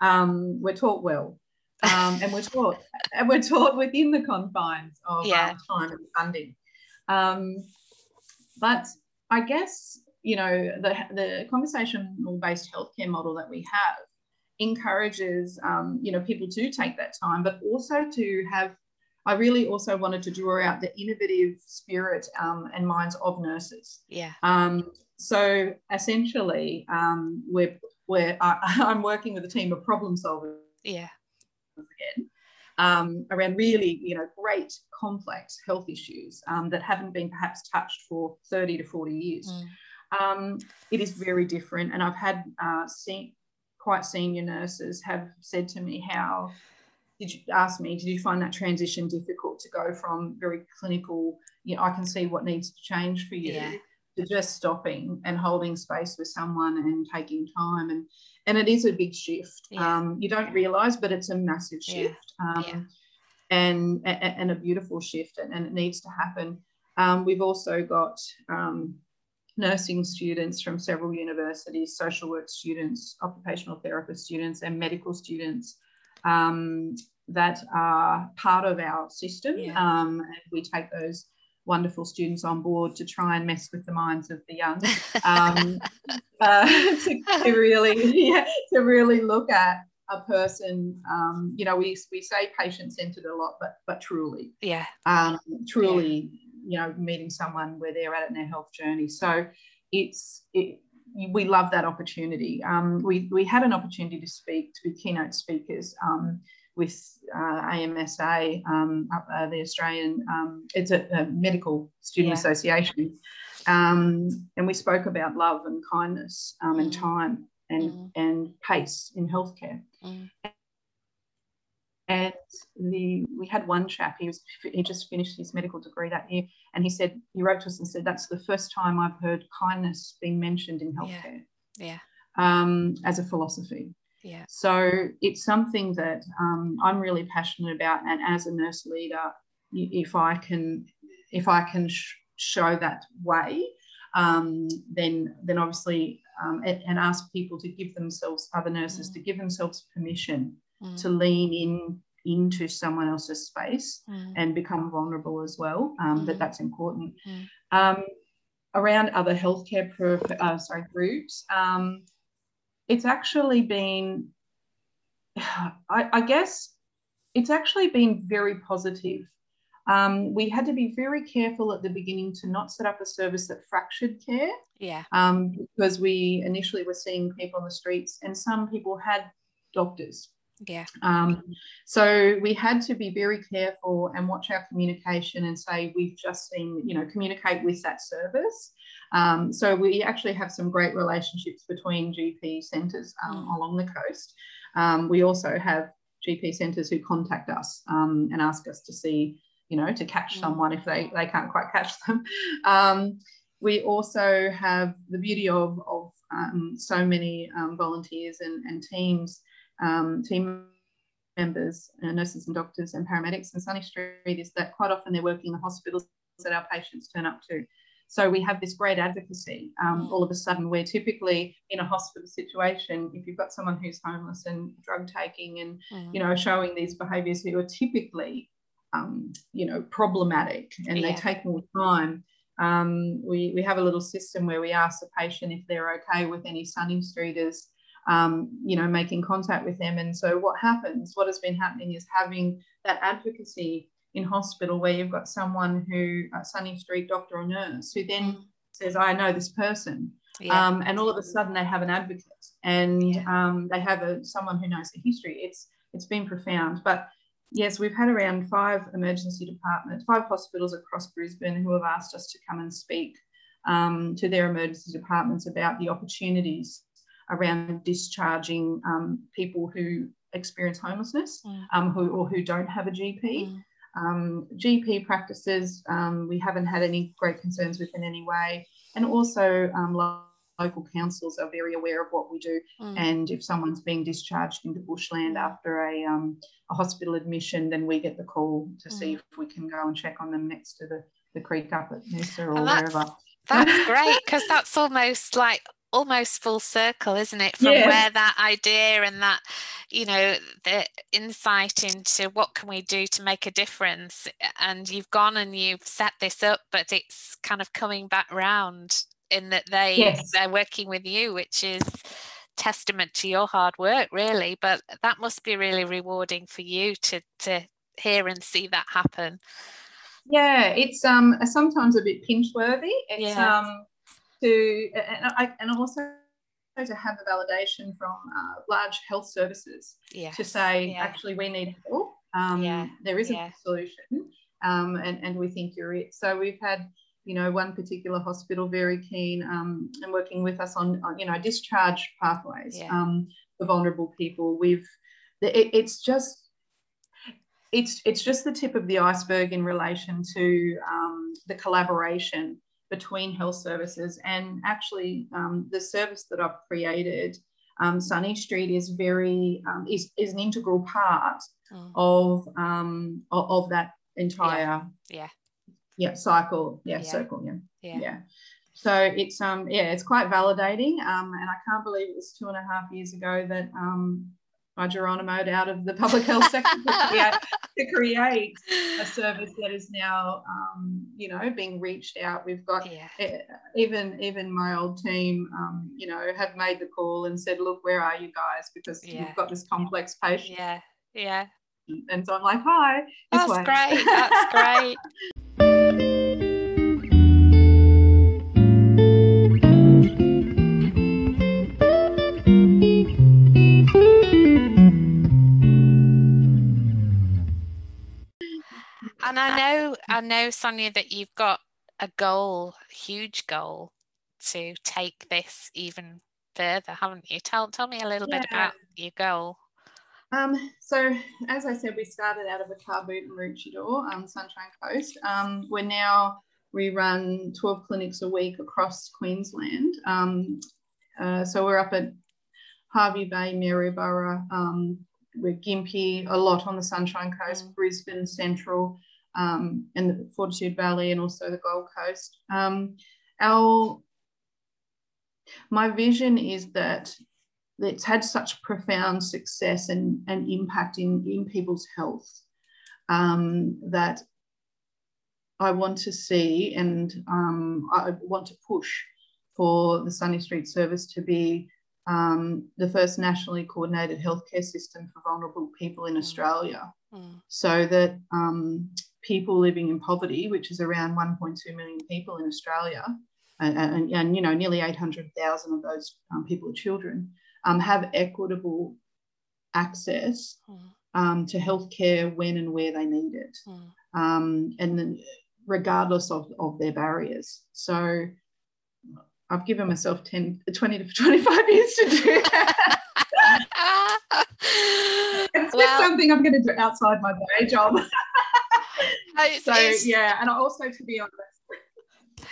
um, we're taught well um, and we're taught and we're taught within the confines of Yeah. um, time and funding um, but i guess you know the, the conversational based healthcare model that we have encourages um, you know people to take that time but also to have i really also wanted to draw out the innovative spirit um, and minds of nurses yeah um, so essentially um, we're, we're I, i'm working with a team of problem solvers yeah again um, around really, you know, great complex health issues um, that haven't been perhaps touched for 30 to 40 years. Mm. Um, it is very different. And I've had uh, seen, quite senior nurses have said to me how did you ask me did you find that transition difficult to go from very clinical you know i can see what needs to change for you yeah. to just stopping and holding space with someone and taking time and and it is a big shift yeah. um, you don't realize but it's a massive shift yeah. Um, and, and a beautiful shift and, and it needs to happen um, we've also got um, nursing students from several universities, social work students, occupational therapist students, and medical students um, that are part of our system. Yeah. Um, and we take those wonderful students on board to try and mess with the minds of the young um, uh, to, to, really yeah, to really look at a person um, you know we, we say patient centered a lot but but truly yeah um, truly you know meeting someone where they're at in their health journey so it's it, we love that opportunity um, we, we had an opportunity to speak to be keynote speakers um, with uh, AMSA, um, uh, the Australian, um, it's a, a, medical student yeah. association. Um, and we spoke about love and kindness um, and mm. time and, mm. and pace in healthcare. Mm. And the we had one chap, he was he just finished his medical degree that year, and he said he wrote to us and said that's the first time I've heard kindness being mentioned in healthcare. Yeah. yeah. Um, as a philosophy. Yeah. So it's something that um, I'm really passionate about, and as a nurse leader, if I can, if I can sh- show that way, um, then then obviously um, and, and, ask people to give themselves other nurses mm. to give themselves permission mm. to lean in into someone else's space mm. and become vulnerable as well. Um, mm. That that's important. Mm. Um, around other healthcare uh, sorry groups, um, it's actually been, I, I, guess, it's actually been very positive. Um, we had to be very careful at the beginning to not set up a service that fractured care. Yeah. Um, because we initially were seeing people on the streets, and some people had doctors yeah. Um, so we had to be very careful and watch our communication and say we've just seen, you know, communicate with that service. Um, so we actually have some great relationships between GP centres um, mm. along the coast. Um, we also have GP centres who contact us um, and ask us to see, you know, to catch mm. someone if they, they can't quite catch them. Um, we also have the beauty of, of so many volunteers and, and teams um, team members, uh, nurses and doctors and paramedics in Sunny Street is that quite often they're working in the hospitals that our patients turn up to. So we have this great advocacy um, mm. all of a sudden where typically in a hospital situation, if you've got someone who's homeless and drug taking and, mm. you know, showing these behaviors who are typically, um, you know, problematic and yeah. they take more time, um, we, we have a little system where we ask the patient if they're okay with any Sunny Streeters um, you know, making contact with them. And so what happens, what has been happening is having that advocacy in hospital where you've got someone who, a Sunny Street doctor or nurse, who then mm. says, I know this person. Yeah. Um, and all of a sudden they have an advocate and yeah. um, they have a, someone who knows the history. It's, it's been profound. But yes, we've had around five emergency departments, five hospitals across Brisbane who have asked us to come and speak um, to their emergency departments about the opportunities around discharging um, people who experience homelessness mm. um, who, or who don't have a GP. Mm. Um, GP practices, um, we haven't had any great concerns with in any way. And also, um, local councils are very aware of what we do. Mm. And if someone's being discharged into bushland after a, um, a hospital admission, then we get the call to see mm. if we can go and check on them next to the, the creek up at Noosa or wherever. That's great because that's almost like almost full circle isn't it from yeah. where that idea and that you know the insight into what can we do to make a difference and you've gone and you've set this up but it's kind of coming back round in that they yes. they're working with you which is testament to your hard work really but that must be really rewarding for you to to hear and see that happen yeah it's um sometimes a bit pinch worthy it's yeah. um to and, I, and also to have a validation from uh, large health services yes. to say yeah. actually we need help Um, yeah. There is a solution, um, and and we think you're it. So we've had you know one particular hospital very keen um, and working with us on, on you know discharge pathways yeah. um, for vulnerable people. We've it, it's just it's it's just the tip of the iceberg in relation to um, the collaboration between health services and actually um, the service that I've created. Um, Sunny Street is very um, is, is an integral part mm. of, um, of, of that entire yeah. yeah yeah cycle yeah, yeah. circle yeah. yeah yeah so it's um yeah it's quite validating um and I can't believe it was two and a half years ago that um I Geronimoed out of the public health sector to, create, to create a service that is now, um, you know, being reached out. We've got yeah. even even my old team, um, you know, have made the call and said, look, where are you guys? Because yeah. you've got this complex patient. Yeah, yeah. And so I'm like, hi. That's way. great. That's great. And I know, I know, Sonia, that you've got a goal, a huge goal, to take this even further, haven't you? Tell tell me a little yeah. bit about your goal. Um, so as I said, we started out of a car boot in Maroochydore, um, Sunshine Coast. Um, we're now we run 12 clinics a week across Queensland. Um, uh, so we're up at Hervey Bay, Maryborough, um, we're Gympie, a lot on the Sunshine Coast, mm. Brisbane Central, um, and the Fortitude Valley and also the Gold Coast. Um, our my vision is that it's had such profound success and, and impact in, in people's health um, that I want to see and um, I want to push for the Sunny Street service to be um, the first nationally coordinated healthcare system for vulnerable people in mm. Australia, mm. so that um, people living in poverty, which is around 1.2 million people in Australia, and, and, and you know nearly 800,000 of those um, people are children, um, have equitable access mm. um, to healthcare when and where they need it, mm. um, and then regardless of, of their barriers. So I've given myself 10, 20 to 25 years to do that. it's well, just something I'm going to do outside my day job. It's, so it's, yeah, and also to be honest,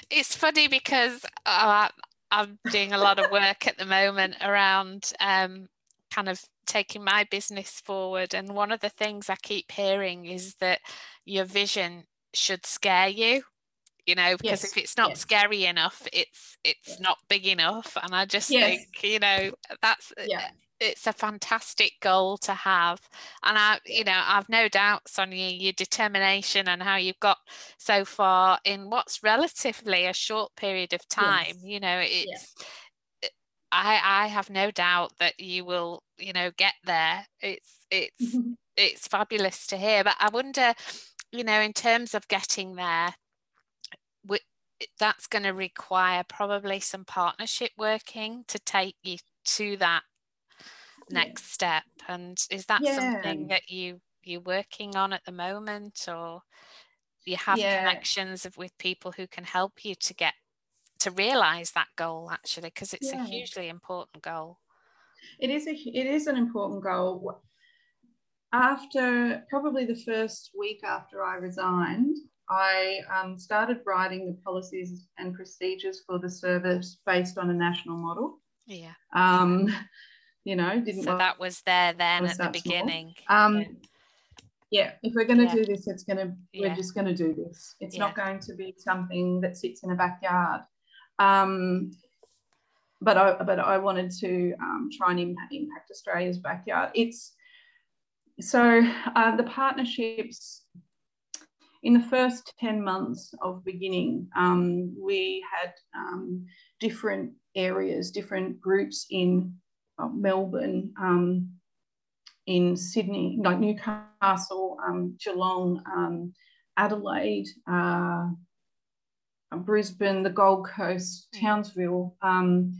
it's funny because uh, I'm doing a lot of work at the moment around um, kind of taking my business forward, and one of the things I keep hearing is that your vision should scare you you know because yes. if it's not yes. scary enough it's it's yes. not big enough and i just think you know that's yeah it's a fantastic goal to have. And i you know i've no doubt sonia your determination and how you've got so far in what's relatively a short period of time. Yes. you know it's i i have no doubt that you will you know get there. It's it's mm-hmm. it's fabulous to hear. But i wonder you know in terms of getting there that's going to require probably some partnership working to take you to that next yeah. step and is that yeah. something that you you're working on at the moment or you have yeah. connections of, with people who can help you to get to realize that goal actually because it's a hugely important goal it is a it is an important goal after probably the first week after i resigned I um, started writing the policies and procedures for the service based on a national model. Yeah. Um, you know, didn't. So that was there then at the beginning. Um, yeah. yeah. if we're going to yeah. do this, it's going to. We're just going to do this. It's not going to be something that sits in a backyard. Um, but I, but I wanted to um, try and impact, impact Australia's backyard. It's so uh, the partnerships in the first 10 months of beginning, um, we had um, different areas, different groups in Melbourne, um, in Sydney, like Newcastle, um, Geelong, um, Adelaide, uh, Brisbane, the Gold Coast, Townsville, um,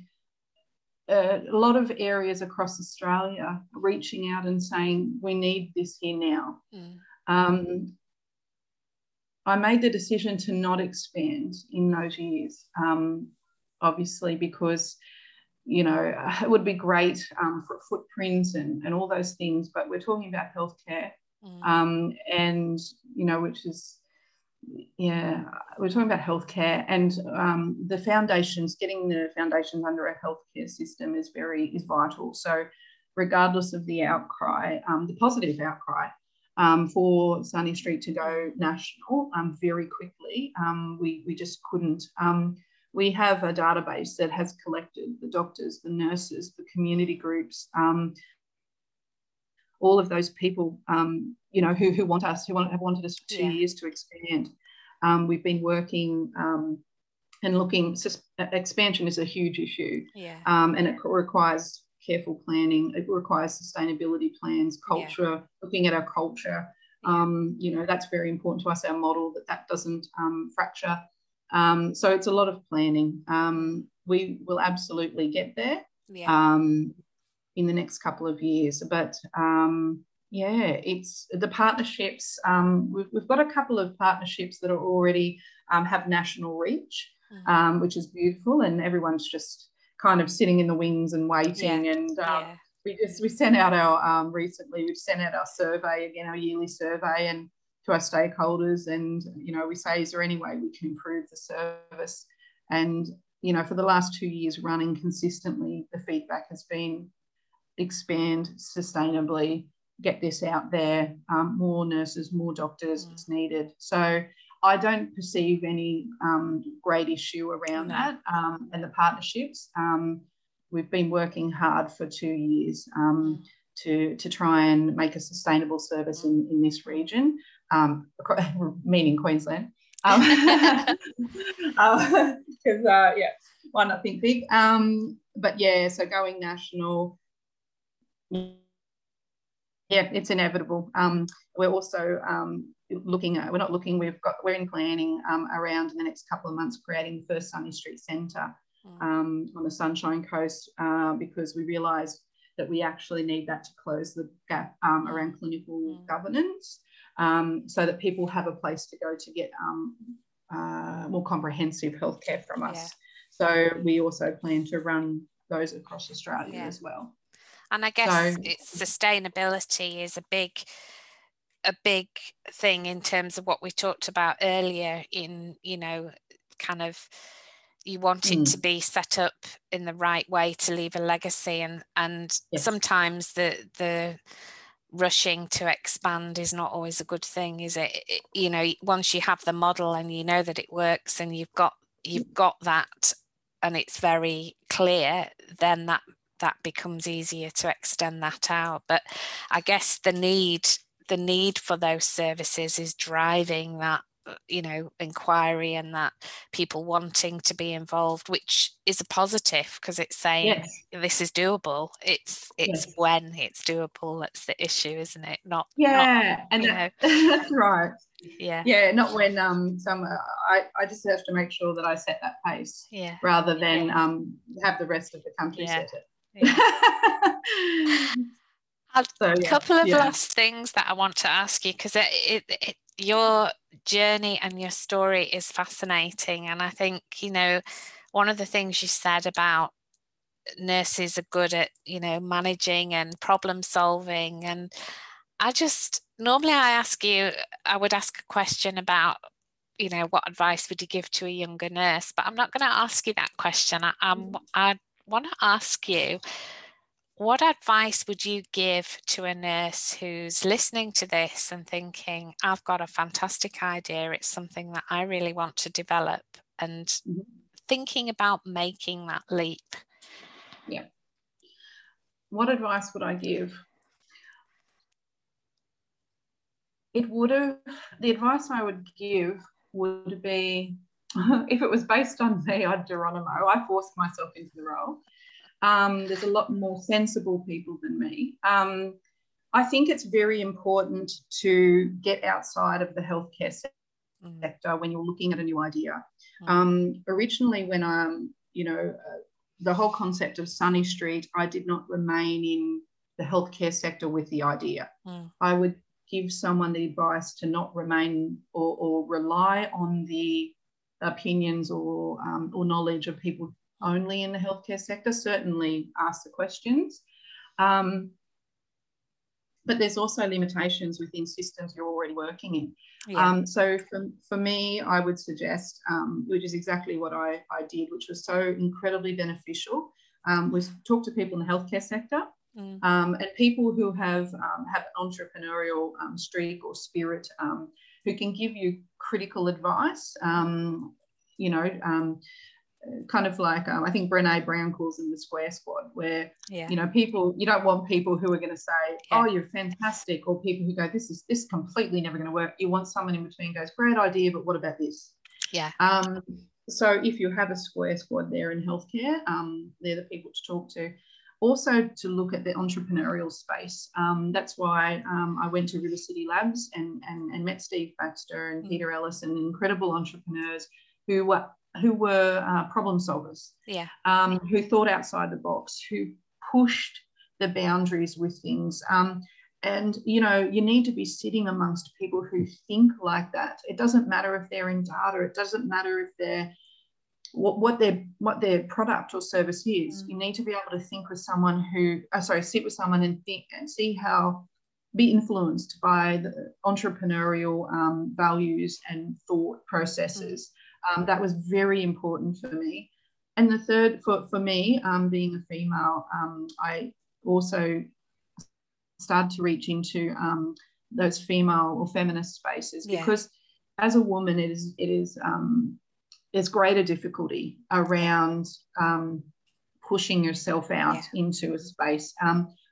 a lot of areas across Australia reaching out and saying, we need this here now. Mm. Um, I made the decision to not expand in those years, um, obviously, because, you know, it would be great um, for footprints and, and all those things, but we're talking about healthcare. Mm. Um, and, you know, which is yeah, we're talking about healthcare and um, the foundations. Getting the foundations under a healthcare system is very is vital. So, regardless of the outcry, um, the positive outcry um, for Sunny Street to go national um, very quickly, um, we we just couldn't. Um, we have a database that has collected the doctors, the nurses, the community groups, all of those people, um, you know, who, who want us, who want, have wanted us for two yeah. years to expand. Um, we've been working um, and looking, expansion is a huge issue. Yeah. Um, and it requires careful planning. It requires sustainability plans, culture, yeah. looking at our culture. Um, you know, that's very important to us, our model, that that doesn't um, so it's a lot of planning. we will absolutely get there. Yeah in the next couple of years. But um, yeah, it's the partnerships. Um, we've, we've got a couple of partnerships that are already um, have national reach, mm-hmm. which is beautiful, and everyone's just kind of sitting in the wings and waiting. Yeah. And um, yeah. we just we sent out our um, recently we've sent out our survey again, our yearly survey, and to our stakeholders, and you know we say, is there any way we can improve the service? And you know, for the last two years running consistently, the feedback has been expand sustainably, get this out there, um, more nurses, more doctors mm. needed. So I don't perceive any um, great issue around no. that um, and the partnerships. Um, we've been working hard for two years um, mm. to, to try and make a sustainable service in, in this region, um, meaning Queensland. Because, uh, uh, yeah, why not think big? but yeah, so going national, yeah, it's inevitable. Um, we're also um, looking at, we're not looking, we've got, we're in planning um, around in the next couple of months creating the first Sunny Street Centre mm. um, on the Sunshine Coast uh, because we realised that we actually need that to close the gap um, around clinical mm. governance um, so that people have a place to go to get um, uh, more comprehensive healthcare from us. Yeah. So we also plan to run those across Australia yeah. as well. And I guess so, sustainability is a big a big thing in terms of what we talked about earlier in you know kind of you want it mm. to be set up in the right way to leave a legacy and and yes. sometimes the the rushing to expand is not always a good thing is it? you know once you have the model and you know that it works and you've got you've got that and it's very clear then that that becomes easier to extend that out. But I guess the need the need for those services is driving that you know inquiry and that people wanting to be involved which is a positive because it's saying yes. this is doable it's it's yes. when it's doable that's the issue isn't it not yeah not, and that, that's right yeah yeah not when um some uh, i i just have to make sure that i set that pace yeah rather than yeah. um have the rest of the country yeah. set it yeah. a so, couple of last things that I want to ask you because it, it, it, your journey and your story is fascinating, and I think you know one of the things you said about nurses are good at you know managing and problem solving, and I just normally I ask you, I would ask a question about you know what advice would you give to a younger nurse but i'm not going to ask you that question. I, am mm. i want to ask you what advice would you give to a nurse who's listening to this and thinking, I've got a fantastic idea, it's something that I really want to develop, and mm-hmm. thinking about making that leap? Yeah. What advice would I give? It would have, the advice I would give would be if it was based on me, I'd Geronimo. I forced myself into the role. Um, there's a lot more sensible people than me. Um, I think it's very important to get outside of the healthcare mm. sector when you're looking at a new idea. Mm. Um, originally, when I'm, you know, uh, the whole concept of Sunny Street, I did not remain in the healthcare sector with the idea. Mm. I would give someone the advice to not remain or, or rely on the opinions or, um, or knowledge of people only in the healthcare sector. Certainly ask the questions. Um, but there's also limitations within systems you're already working in. Yeah. Um, so for, for me, I would suggest, um, which is exactly what I, I did, which was so incredibly beneficial, um, was talk to people in the healthcare sector mm. Um, and people who have um, have entrepreneurial um, streak or spirit, who can give you critical advice. you know, kind of like um, I think Brene Brown calls them the square squad, where yeah. you know people you don't want people who are going to say, yeah. "Oh, you're fantastic," or people who go, "This is this completely never going to work." You want someone in between goes, "Great idea, but what about this?" Yeah. Um, so if you have a square squad there in healthcare, um, they're the people to talk to. Also, to look at the entrepreneurial space. Um, that's why um, I went to River City Labs and, and, and met Steve Baxter and mm. Peter Ellis and incredible entrepreneurs who were who were uh, problem solvers, yeah, um, who thought outside the box, who pushed the boundaries with things. Um, and you know, you need to be sitting amongst people who think like that. It doesn't matter if they're in data. It doesn't matter if they're what, what their what their product or service is. Mm. You need to be able to think with someone who, uh, sorry, sit with someone and think and see how be influenced by the entrepreneurial um, values and thought processes. Um, that was very important for me. And the third, for, for me, um, being a female, um, I also started to reach into um, those female or feminist spaces yeah. because as a woman, it is, it is, um, there's greater difficulty around um, pushing yourself out yeah. into a space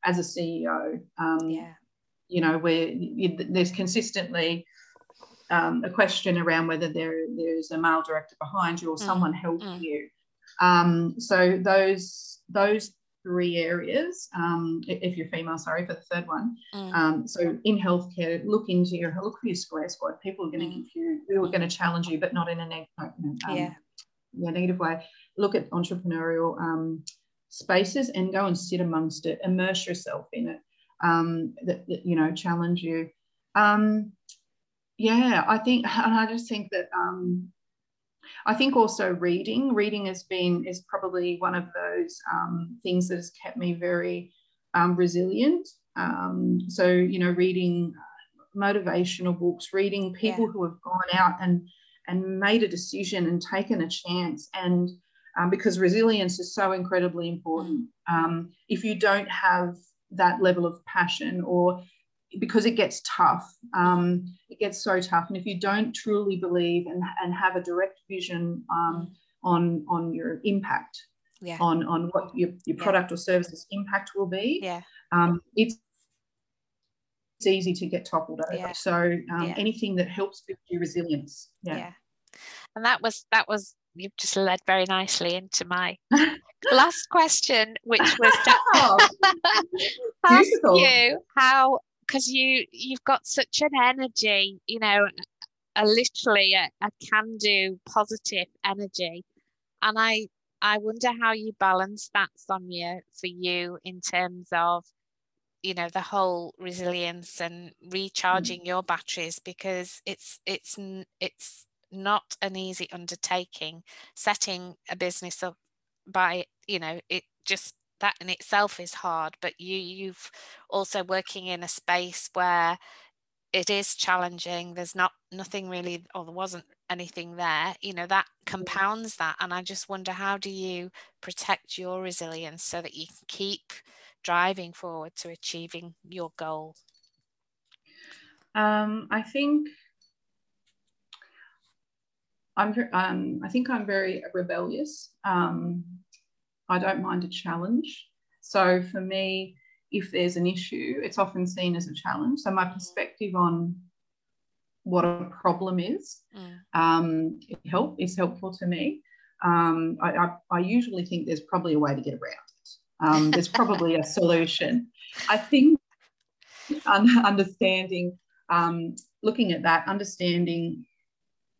as a CEO. yeah. You know, where you, there's consistently um, a question around whether there there's a male director behind you or mm. someone helping mm. you. Um, so those those three areas, um, if you're female, sorry for the third one. Mm. Um, so in healthcare, look into your look for your square squad. People are going to mm. give you, who are going to challenge you, but not in a neg- um, yeah. yeah negative way. Look at entrepreneurial um, spaces and go and sit amongst it. Immerse yourself in it. that, that you know challenge you. Um, yeah, I think, and I just think that um, I think also reading, reading has been is probably one of those um, things that has kept me very um, resilient. Um, so you know, reading motivational books, reading people yeah. who have gone out and and made a decision and taken a chance, and um, because resilience is so incredibly important. Mm. Um, if you don't have that level of passion or because it gets tough. Um, it gets so tough. And if you don't truly believe and, and have a direct vision um, on, on your impact, yeah. on, on what your, your product yeah. or services impact will be, yeah. um, it's, it's easy to get toppled over. Yeah. So um, anything that helps build your resilience. Yeah. And that was, that was, you've just led very nicely into my last question, which was to ask you how because you you've got such an energy you know a literally a, a can do positive energy and i i wonder how you balance that sonia for you in terms of you know the whole resilience and recharging mm. your batteries because it's it's it's not an easy undertaking setting a business up by you know it just that in itself is hard but you you've also working in a space where it is challenging there's not nothing really or there wasn't anything there you know that compounds that and i just wonder how do you protect your resilience so that you can keep driving forward to achieving your goal? Um, i think i'm um, i think i'm very rebellious um, I don't mind a challenge. So for me, if there's an issue, it's often seen as a challenge. So my perspective on what a problem is mm. um, help is helpful to me. Um, I, I, I, usually think there's probably a way to get around it. Um, there's probably a solution. I think understanding, um, looking at that, understanding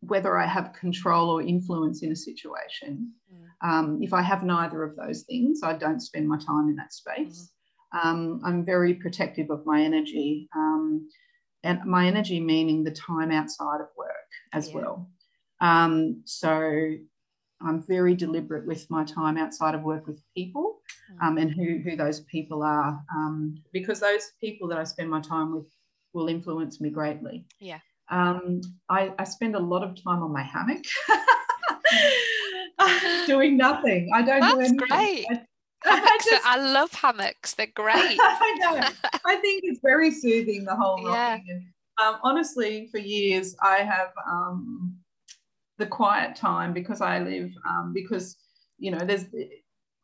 whether I have control or influence in a situation. Mm. Um, if I have neither of those things, I don't spend my time in that space. Mm. Um, I'm very protective of my energy, um, and my energy meaning the time outside of work as yeah. well. Um, so I'm very deliberate with my time outside of work with people mm. um, and who, who those people are, um, because those people that I spend my time with will influence me greatly. Yeah. Um, I, I spend a lot of time on my hammock doing nothing. I don't That's do anything. great. I, I, just, I, love hammocks. They're great. I know. I think it's very soothing, the whole yeah. thing. Um, honestly, for years, I have um, the quiet time because I live, um, because, you know, there's,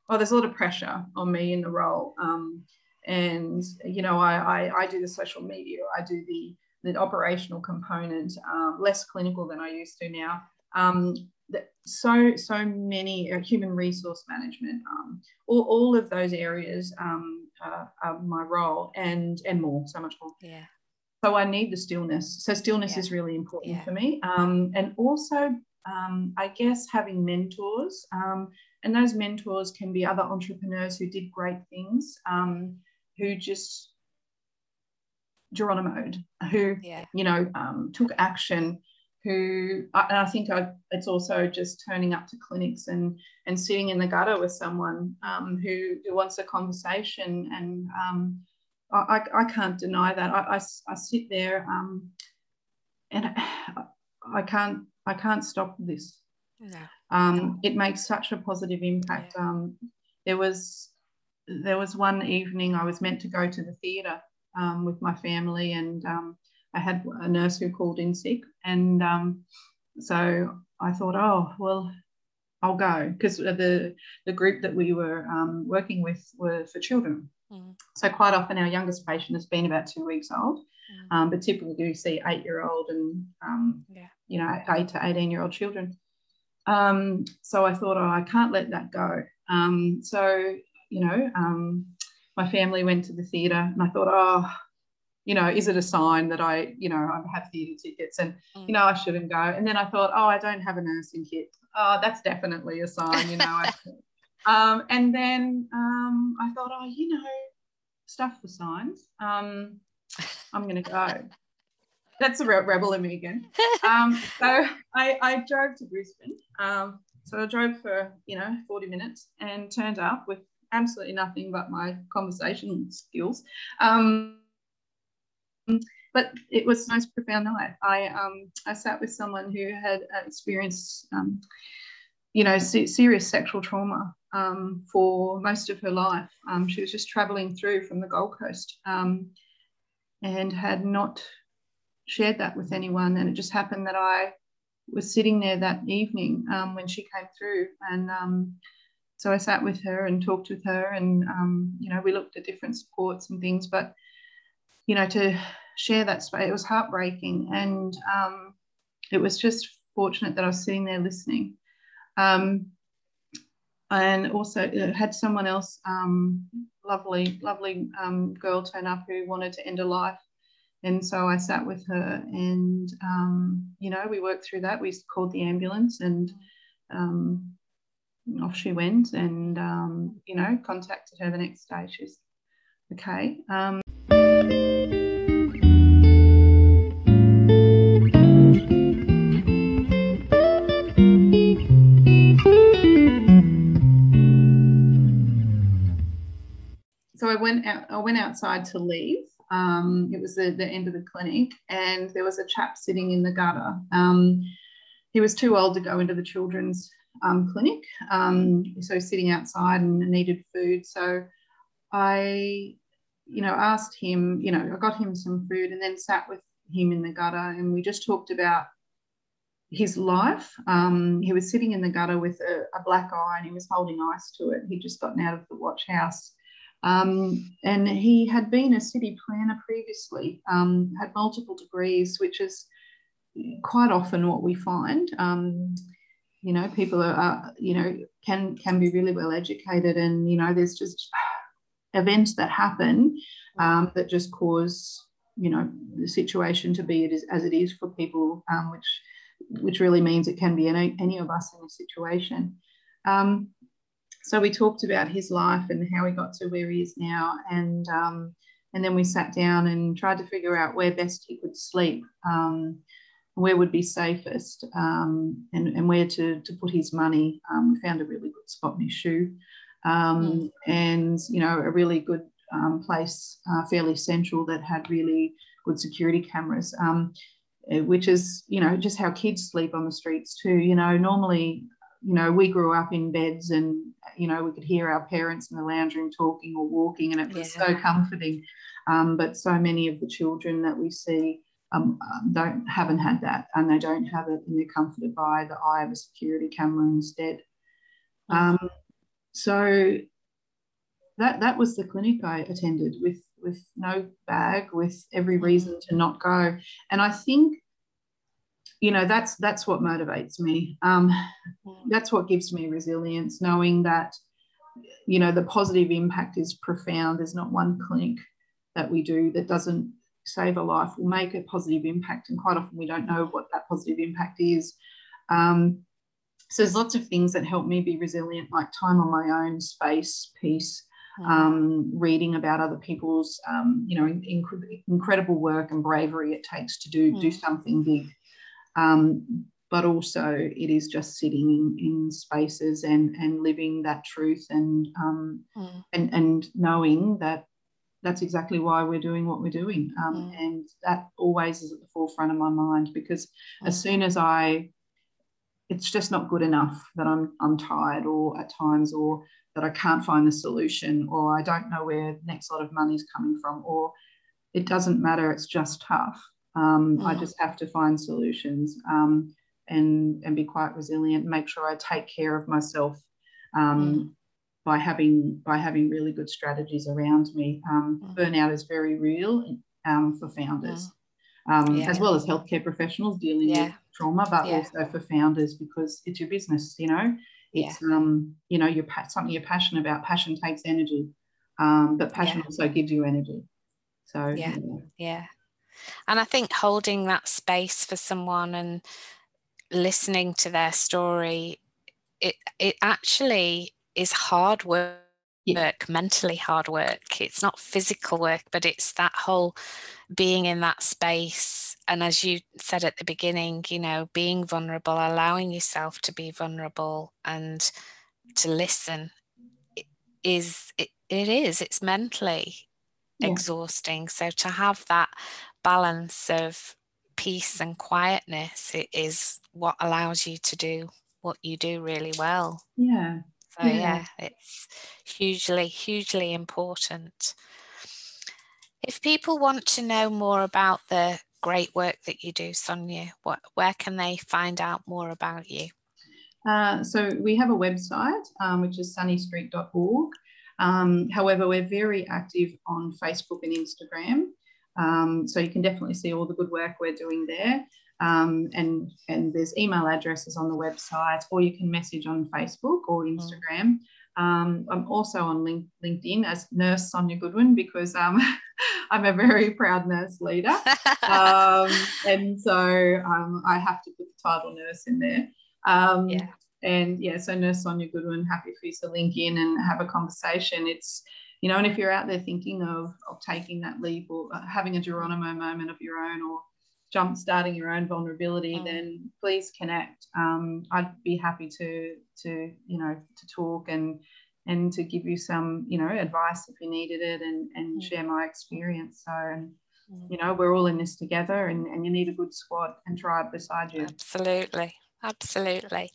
oh, there's a lot of pressure on me in the role. Um, and, you know, I, I, I do the social media, I do the the operational component, um, less clinical than I used to now. Um, so so many uh, human resource management, um, all, all of those areas um, are, are, my role, and and more, so much more. Yeah. So I need the stillness. So stillness yeah. is really important yeah. for me, um, and also um, I guess having mentors, and those mentors can be other entrepreneurs who did great things, who just Geronimo, who yeah. you know um, took action. Who and I think I, it's also just turning up to clinics and and sitting in the gutter with someone um, who, who wants a conversation, and um, I, I can't deny that. I, I, I sit there um, and I can't I can't stop this. No. Um, it makes such a positive impact. Yeah. Um, there was there was one evening I was meant to go to the theatre um, with my family, and um, I had a nurse who called in sick, and um, so I thought, oh well, I'll go because the the group that we were um, working with were for children. Mm. So quite often our youngest patient has been about two weeks old, mm. Um, but typically do see eight year old and um, yeah. you know eight to eighteen year old children. so I thought, oh, I can't let that go. so you know, my family went to the theatre and I thought, oh, you know, is it a sign that I, you know, I have theatre tickets and, mm. you know, I shouldn't go. And then I thought, oh, I don't have a nursing kit. Oh, that's definitely a sign, you know. um, and then um, I thought, oh, you know, stuff for signs. Um, I'm going to go. That's a rebel in me again. Um, so I, I drove to Brisbane. Um, so I drove for, you know, 40 minutes and turned up with absolutely nothing but my conversation skills. Um, but it was the most profound night. I um, I sat with someone who had experienced, um, you know, se- serious sexual trauma um, for most of her life. Um, she was just travelling through from the Gold Coast um, and had not shared that with anyone. And it just happened that I was sitting there that evening when she came through, and so I sat with her and talked with her, and um, you know, we looked at different supports and things. But you know, to share that space, it was heartbreaking, and um, it was just fortunate that I was sitting there listening. Um, and also uh, had someone else, um, lovely, lovely um, girl turn up who wanted to end a life. And so I sat with her, and um, you know, we worked through that. We called the ambulance, and um, off she went and um, you know contacted her the next day. She's okay. Um, so I went out I went outside to leave. Um, it was the, the end of the clinic and there was a chap sitting in the gutter. Um, he was too old to go into the children's um, clinic. Um, so sitting outside and needed food. So I, you know, asked him, you know, I got him some food and then sat with him in the gutter and we just talked about his life. Um, he was sitting in the gutter with a, a, black eye and he was holding ice to it. He'd just gotten out of the watch house. Um, and he had been a city planner previously, um, had multiple degrees, which is quite often what we find. You know people are, are you know can can be really well educated and you know there's just events that happen um, that just cause you know the situation to be it is, as it is for people um, which which really means it can be any, any of us in a situation. Um, so we talked about his life and how he got to where he is now, and um, and then we sat down and tried to figure out where best he could sleep, um, where would be safest, um, and, and where to, to put his money. Um, we found a really good spot near Shoe, mm. and you know a really good um, place, uh, fairly central, that had really good security cameras. Um, eh, which is, you know, just how kids sleep on the streets too. You know, normally you know, we grew up in beds and, you know, we could hear our parents in the lounge room talking or walking, and it was yeah. so comforting. Um, but so many of the children that we see um, um, don't haven't had that, and they don't have it, and they're comforted by the eye of a security camera instead. Um, so that that was the clinic I attended with with no bag, with every reason to not go, and I think you know that's that's what motivates me um, mm. that's what gives me resilience knowing that you know the positive impact is profound there's not one clinic that we do that doesn't save a life will make a positive impact and quite often we don't know what that positive impact is um, so there's lots of things that help me be resilient like time on my own space peace mm. um, reading about other people's um, you know inc- incredible work and bravery it takes to do mm. do something big um, but also it is just sitting in, in spaces and, and living that truth and, um, mm. and, and knowing that that's exactly why we're doing what we're doing. Um, mm. And that always is at the forefront of my mind because mm. as soon as I, it's just not good enough that I'm, I'm tired or at times or that I can't find the solution or I don't know where the next lot of money is coming from or it doesn't matter, it's just tough. Um, mm. I just have to find solutions um, and and be quite resilient. Make sure I take care of myself um, mm. By having by having really good strategies around me. Um, mm. Burnout is very real um, for founders, mm. um, yeah. as well as healthcare professionals dealing yeah. with trauma, but yeah. also for founders because it's your business. You know, it's um, you know you're something you're passionate about. Passion takes energy, but passion also gives you energy. So yeah, yeah. And I think holding that space for someone and listening to their story, it it actually is hard work. Yeah. mentally hard work it's not physical work but it's that whole being in that space and as you said at the beginning you know being vulnerable allowing yourself to be vulnerable and to listen is it, it is it's mentally yeah. exhausting so to have that balance of peace and quietness it is what allows you to do what you do really well. Yeah. So yeah, yeah it's hugely, hugely important. If people want to know more about the great work that you do, Sonia, what, where can they find out more about you? Uh, so we have a website, um, which is sunnystreet.org. Um, however, we're very active on Facebook and Instagram. Um, so you can definitely see all the good work we're doing there. Um, and, and there's email addresses on the website, or you can message on Facebook or mm. Instagram. Um, I'm also on link, LinkedIn as Nurse Sonia Goodwin because um, I'm a very proud nurse leader. Um, and so um, I have to put the title nurse in there. Um, yeah. And yeah, so Nurse Sonia Goodwin, happy for you to link in and have a conversation. It's you know, and if you're out there thinking of, of taking that leap or uh, having a Geronimo moment of your own or jump starting your own vulnerability, mm. then please connect. Um, I'd be happy to to you know to talk and and to give you some you know advice if you needed it and and mm. share my experience. So and mm. you know we're all in this together, and and you need a good squad and tribe beside you. Absolutely, absolutely.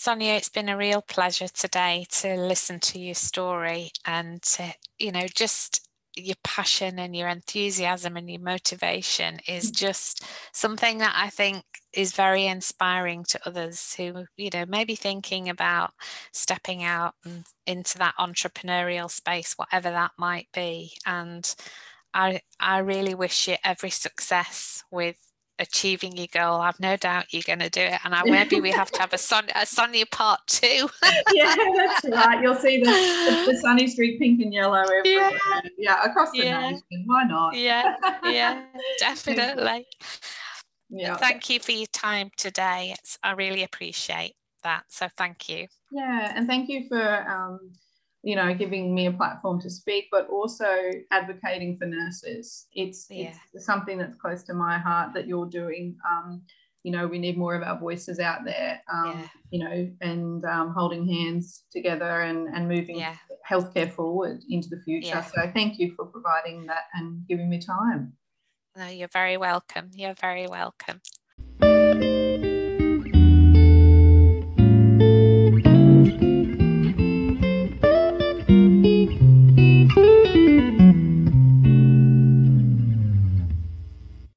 Sonia, it's been a real pleasure today to listen to your story and to, you know, just your passion and your enthusiasm and your motivation is mm. just something that I think is very inspiring to others who, you know, maybe thinking about stepping out and into that entrepreneurial space, whatever that might be. And I I really wish you every success with achieving your goal. I've no doubt you're going to do it. And I, maybe we have to have a, Son, a Sonia part two. yeah, that's right. You'll see the, the, Sunny Street pink and yellow everywhere. Yeah, yeah across the yeah. nation. Why not? Yeah, yeah, definitely. Yeah. Thank you for your time today. It's, I really appreciate that. So thank you. Yeah, and thank you for um, you know giving me a platform to speak, but also advocating for nurses. It's yeah. it's something that's close to my heart that you're doing. Um, you know, we need more of our voices out there. Um, yeah. You know, and um, holding hands together and and moving yeah. healthcare forward into the future. So thank you for providing that and giving me time. No, you're very welcome. You're very welcome.